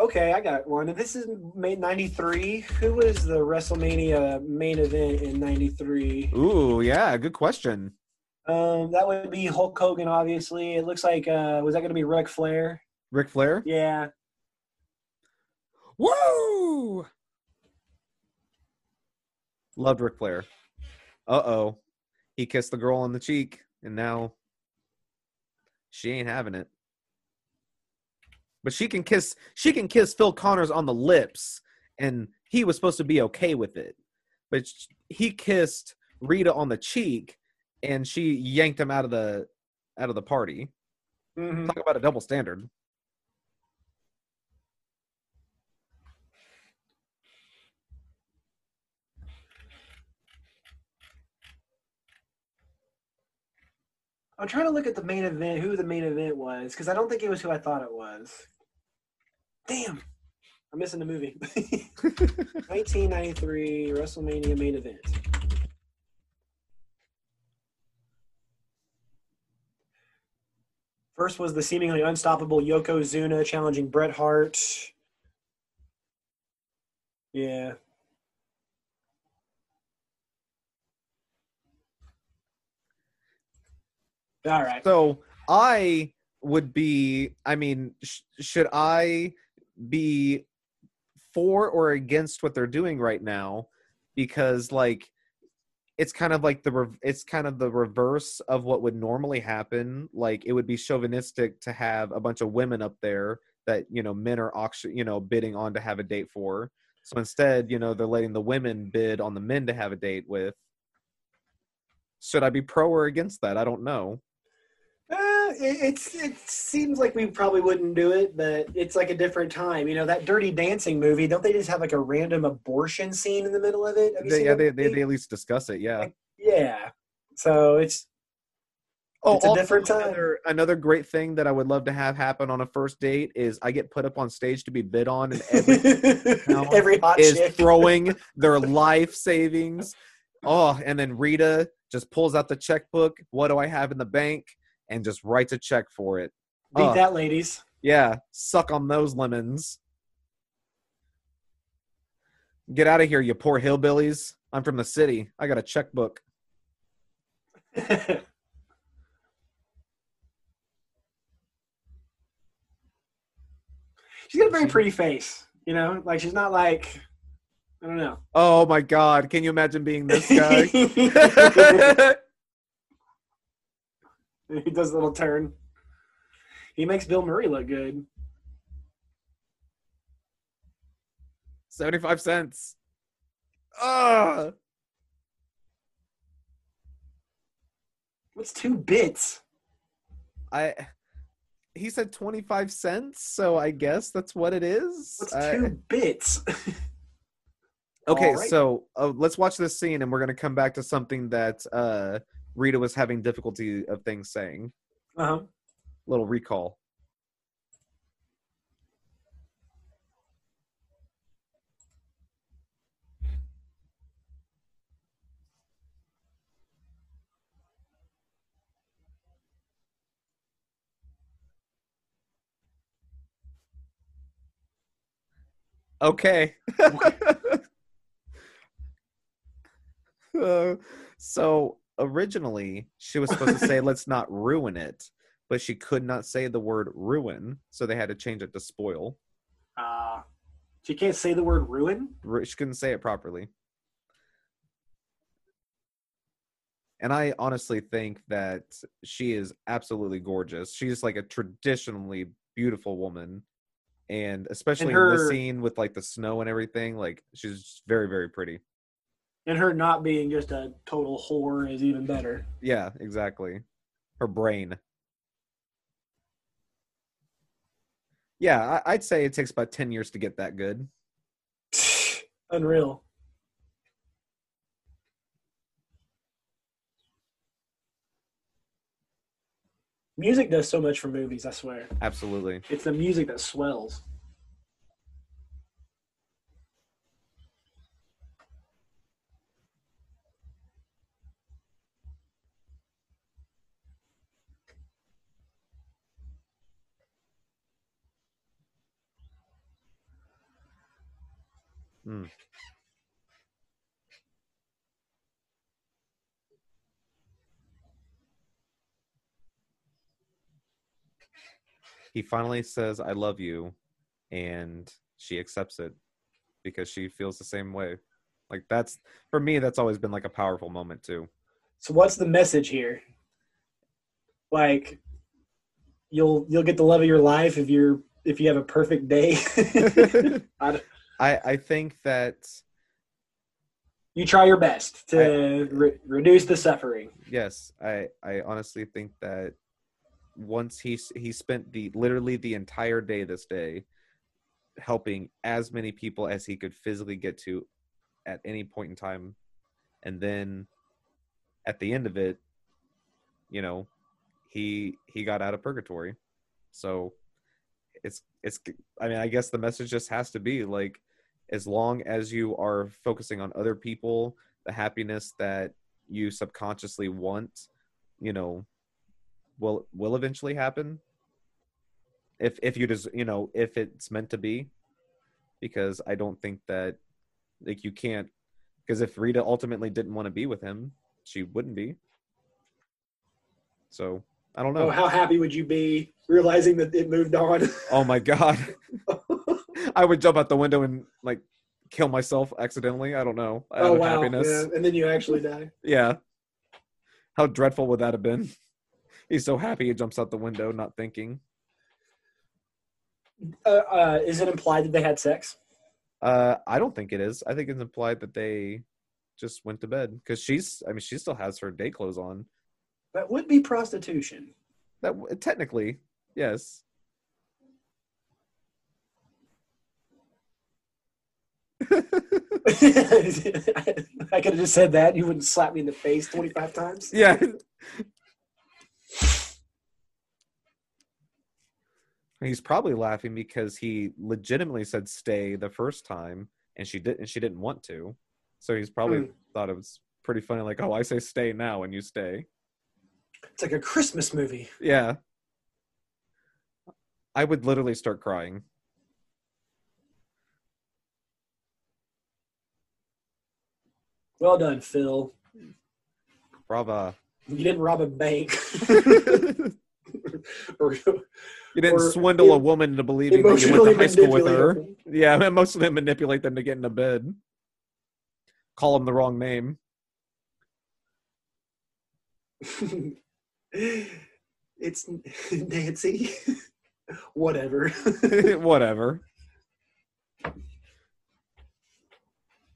Okay, I got one. And this is made '93. Who was the WrestleMania main event in '93? Ooh, yeah, good question. Um, that would be Hulk Hogan. Obviously, it looks like uh, was that going to be Ric Flair? Ric Flair. Yeah. Woo! Loved Ric Flair. Uh oh, he kissed the girl on the cheek, and now she ain't having it. But she can kiss. She can kiss Phil Connors on the lips, and he was supposed to be okay with it. But he kissed Rita on the cheek, and she yanked him out of the out of the party. hmm Talk about a double standard. I'm trying to look at the main event. Who the main event was? Because I don't think it was who I thought it was. Damn, I'm missing the movie. 1993 WrestleMania main event. First was the seemingly unstoppable Yokozuna challenging Bret Hart. Yeah. All right. So I would be. I mean, sh- should I be for or against what they're doing right now? Because like, it's kind of like the rev- it's kind of the reverse of what would normally happen. Like, it would be chauvinistic to have a bunch of women up there that you know men are auction, you know, bidding on to have a date for. So instead, you know, they're letting the women bid on the men to have a date with. Should I be pro or against that? I don't know. It, it's it seems like we probably wouldn't do it, but it's like a different time. You know that Dirty Dancing movie? Don't they just have like a random abortion scene in the middle of it? They, yeah, they, they, they at least discuss it. Yeah. Like, Yeah. So it's Oh, It's a different time. Another, another great thing that I would love to have happen on a first date is I get put up on stage to be bid on, and every every hot is chick. throwing their life savings. Oh, and then Rita just pulls out the checkbook. What do I have in the bank? And just writes a check for it. Beat Oh. that, ladies. Yeah, suck on those lemons. Get out of here, you poor hillbillies. I'm from the city. I got a checkbook. she's got a very pretty face. You know, like she's not like I don't know. Oh my god, can you imagine being this guy? he does a little turn. He makes Bill Murray look good. 75 cents. Ugh. What's two bits? I he said 25 cents, so I guess that's what it is. What's I- two bits? Okay, right. so uh, let's watch this scene, and we're gonna come back to something that uh, Rita was having difficulty of things saying. uh-huh. Little recall. Okay. Uh, so originally she was supposed to say let's not ruin it but she could not say the word ruin so they had to change it to spoil. Uh, she can't say the word ruin. Ru- she couldn't say it properly. And i honestly think that she is absolutely gorgeous. She's like a traditionally beautiful woman. And especially in her- this scene with like the snow and everything like she's very very pretty And her not being just a total whore is even better. Yeah, exactly. Her brain. Yeah, I- I'd say it takes about 10 years to get that good. Unreal. Music does so much for movies, I swear. Absolutely. It's the music that swells. Mm. He finally says, I love you, and she accepts it because she feels the same way. Like, that's, for me, that's always been like a powerful moment, too. So what's the message here? Like you'll you'll get the love of your life if you're if you have a perfect day. I- I, I think that you try your best to re- reduce the suffering. yes i i honestly think that once he he spent the literally the entire day this day helping as many people as he could physically get to at any point in time and then at the end of it you know he he got out of purgatory so it's it's i mean i guess the message just has to be like as long as you are focusing on other people the happiness that you subconsciously want you know will will eventually happen. If if you just you know if it's meant to be. Because i don't think that like you can't because if rita ultimately didn't want to be with him she wouldn't be. So i don't know Oh, how happy would you be realizing that it moved on? oh my god i would jump out the window and like kill myself accidentally i don't know out oh of wow! happiness Yeah, and then you actually die. Yeah. How dreadful would that have been? He's so happy he jumps out the window, not thinking. Uh, uh, is it implied that they had sex? Uh, I don't think it is. I think it's implied that they just went to bed because she's. I mean, she still has her day clothes on. That would be prostitution. That technically, yes. I could have just said that. You wouldn't slap me in the face 25 times. Yeah. He's probably laughing because he legitimately said stay the first time and she didn't she didn't want to. So he's probably Hmm. thought it was pretty funny like, "Oh, I say stay now and you stay." It's like a Christmas movie. Yeah. I would literally start crying. Well done, Phil. Brava. You didn't rob a bank. you didn't Or swindle a woman into believing that you went to high school with her. manipulate Yeah, emotionally manipulate them to get into bed. Call them the wrong name. it's Nancy. Whatever. Whatever.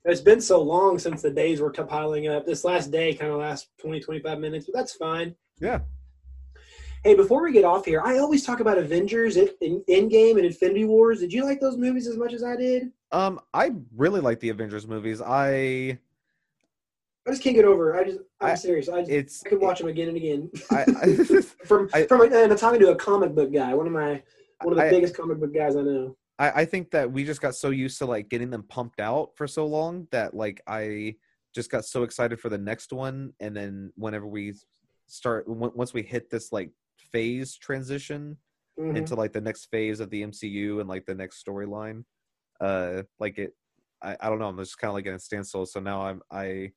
It's been so long since the days were piling up. This last day kind of lasts 20, 25 minutes, but that's fine. Yeah. Hey, before we get off here, I always talk about Avengers, Endgame, and Infinity Wars. Did you like those movies as much as I did? Um, I really like the Avengers movies. I I just can't get over. it. I just, I'm I- serious. I, just, it's I could watch them again and again. I, I, from I- from, and I'm talking to a comic book guy, one of my one of the biggest comic book guys I know. I, I think that we just got so used to like getting them pumped out for so long that like I just got so excited for the next one, and then whenever we start, w- once we hit this like phase transition Mhm. into like the next phase of the MCU and like the next storyline, uh, like it, I, I don't know, I'm just kind of like in a standstill. So now I'm I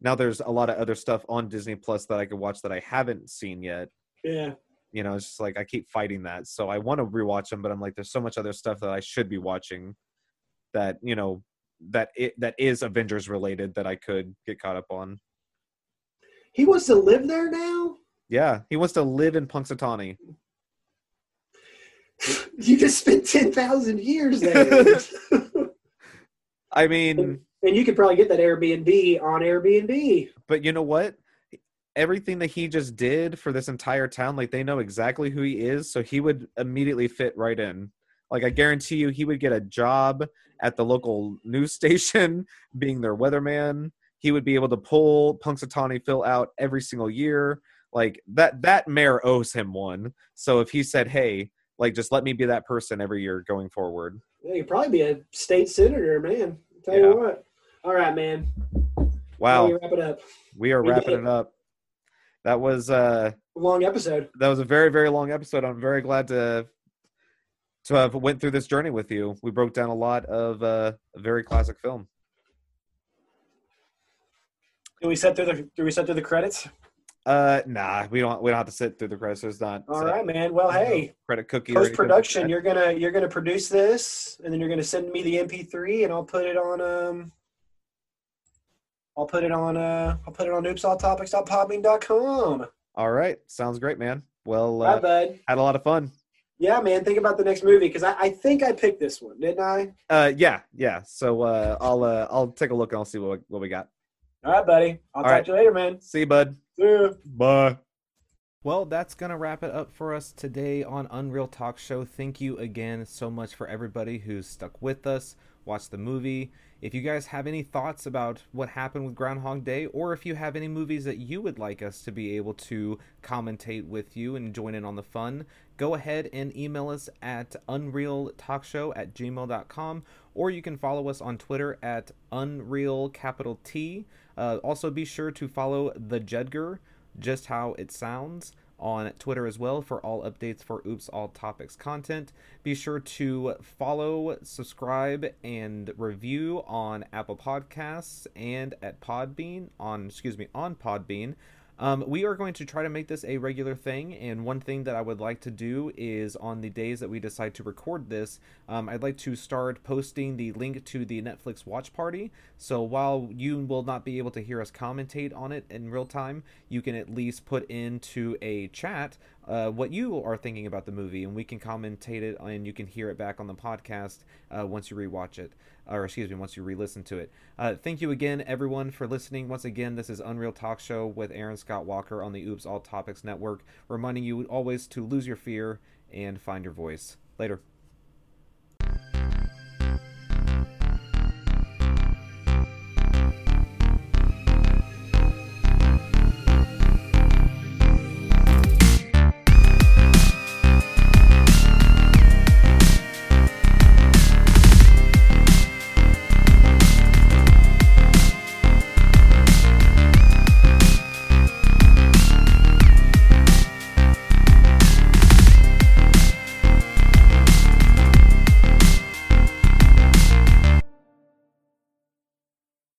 now there's a lot of other stuff on Disney Plus that I could watch that I haven't seen yet. Yeah, you know it's just like i keep fighting that so i want to rewatch them but i'm like there's so much other stuff that i should be watching that you know that it that is avengers related that i could get caught up on he wants to live there now. yeah he wants to live in punxsutawney You just spent ten thousand years there, i mean and you could probably get that Airbnb on Airbnb. but you know what everything that he just did for this entire town like they know exactly who he is so he would immediately fit right in like i guarantee you he would get a job at the local news station being their weatherman he would be able to pull punxsutawney phil out every single year like that that mayor owes him one so if he said hey like just let me be that person every year going forward Yeah, you'd probably be a state senator, man. Tell Yeah. you what. All right, man. wow wrap it up? we are we wrapping did it up that was uh Long episode. that was a very very long episode i'm very glad to to have went through this journey with you we broke down a lot of uh, a very classic film Do we set through the Do we set through the credits? uh nah we don't we don't have to sit through the credits there's not All right, man. Well, hey, credit cookie post anything like production. You're gonna you're gonna produce this, and then you're gonna send me the MP3, and I'll put it on um. I'll put it on uh. I'll put it on oopsalltopics.podbean.com. all right sounds great man well Bye, uh, bud. had a lot of fun Yeah, man. Think about the next movie because I, I think I picked this one, didn't I? uh yeah yeah so uh i'll uh i'll take a look and i'll see what, what we got All right, buddy. I'll All talk right. to you later, man. see you bud See ya. bye Well, that's going to wrap it up for us today on Unreel Talk Show. Thank you again so much for everybody who's stuck with us, watched the movie. If you guys have any thoughts about what happened with Groundhog Day, or if you have any movies that you would like us to be able to commentate with you and join in on the fun, go ahead and email us at unreeltalkshow at gmail.com, or you can follow us on Twitter at unreel capital T. Uh, also, be sure to follow the Jedgar just how it sounds on Twitter as well for all updates for Oops All Topics content. Be sure to follow, subscribe, and review on Apple Podcasts and at Podbean on excuse me on Podbean. Um, we are going to try to make this a regular thing, and one thing that I would like to do is on the days that we decide to record this, um, I'd like to start posting the link to the Netflix watch party. So while you will not be able to hear us commentate on it in real time, you can at least put into a chat uh, what you are thinking about the movie, and we can commentate it, and you can hear it back on the podcast uh, once you rewatch it, or excuse me, once you re-listen to it. Uh, thank you again, everyone, for listening. Once again, this is Unreel Talk Show with Aaron Scott Walker on the Oops All Topics Network, reminding you always to lose your fear and find your voice. Later.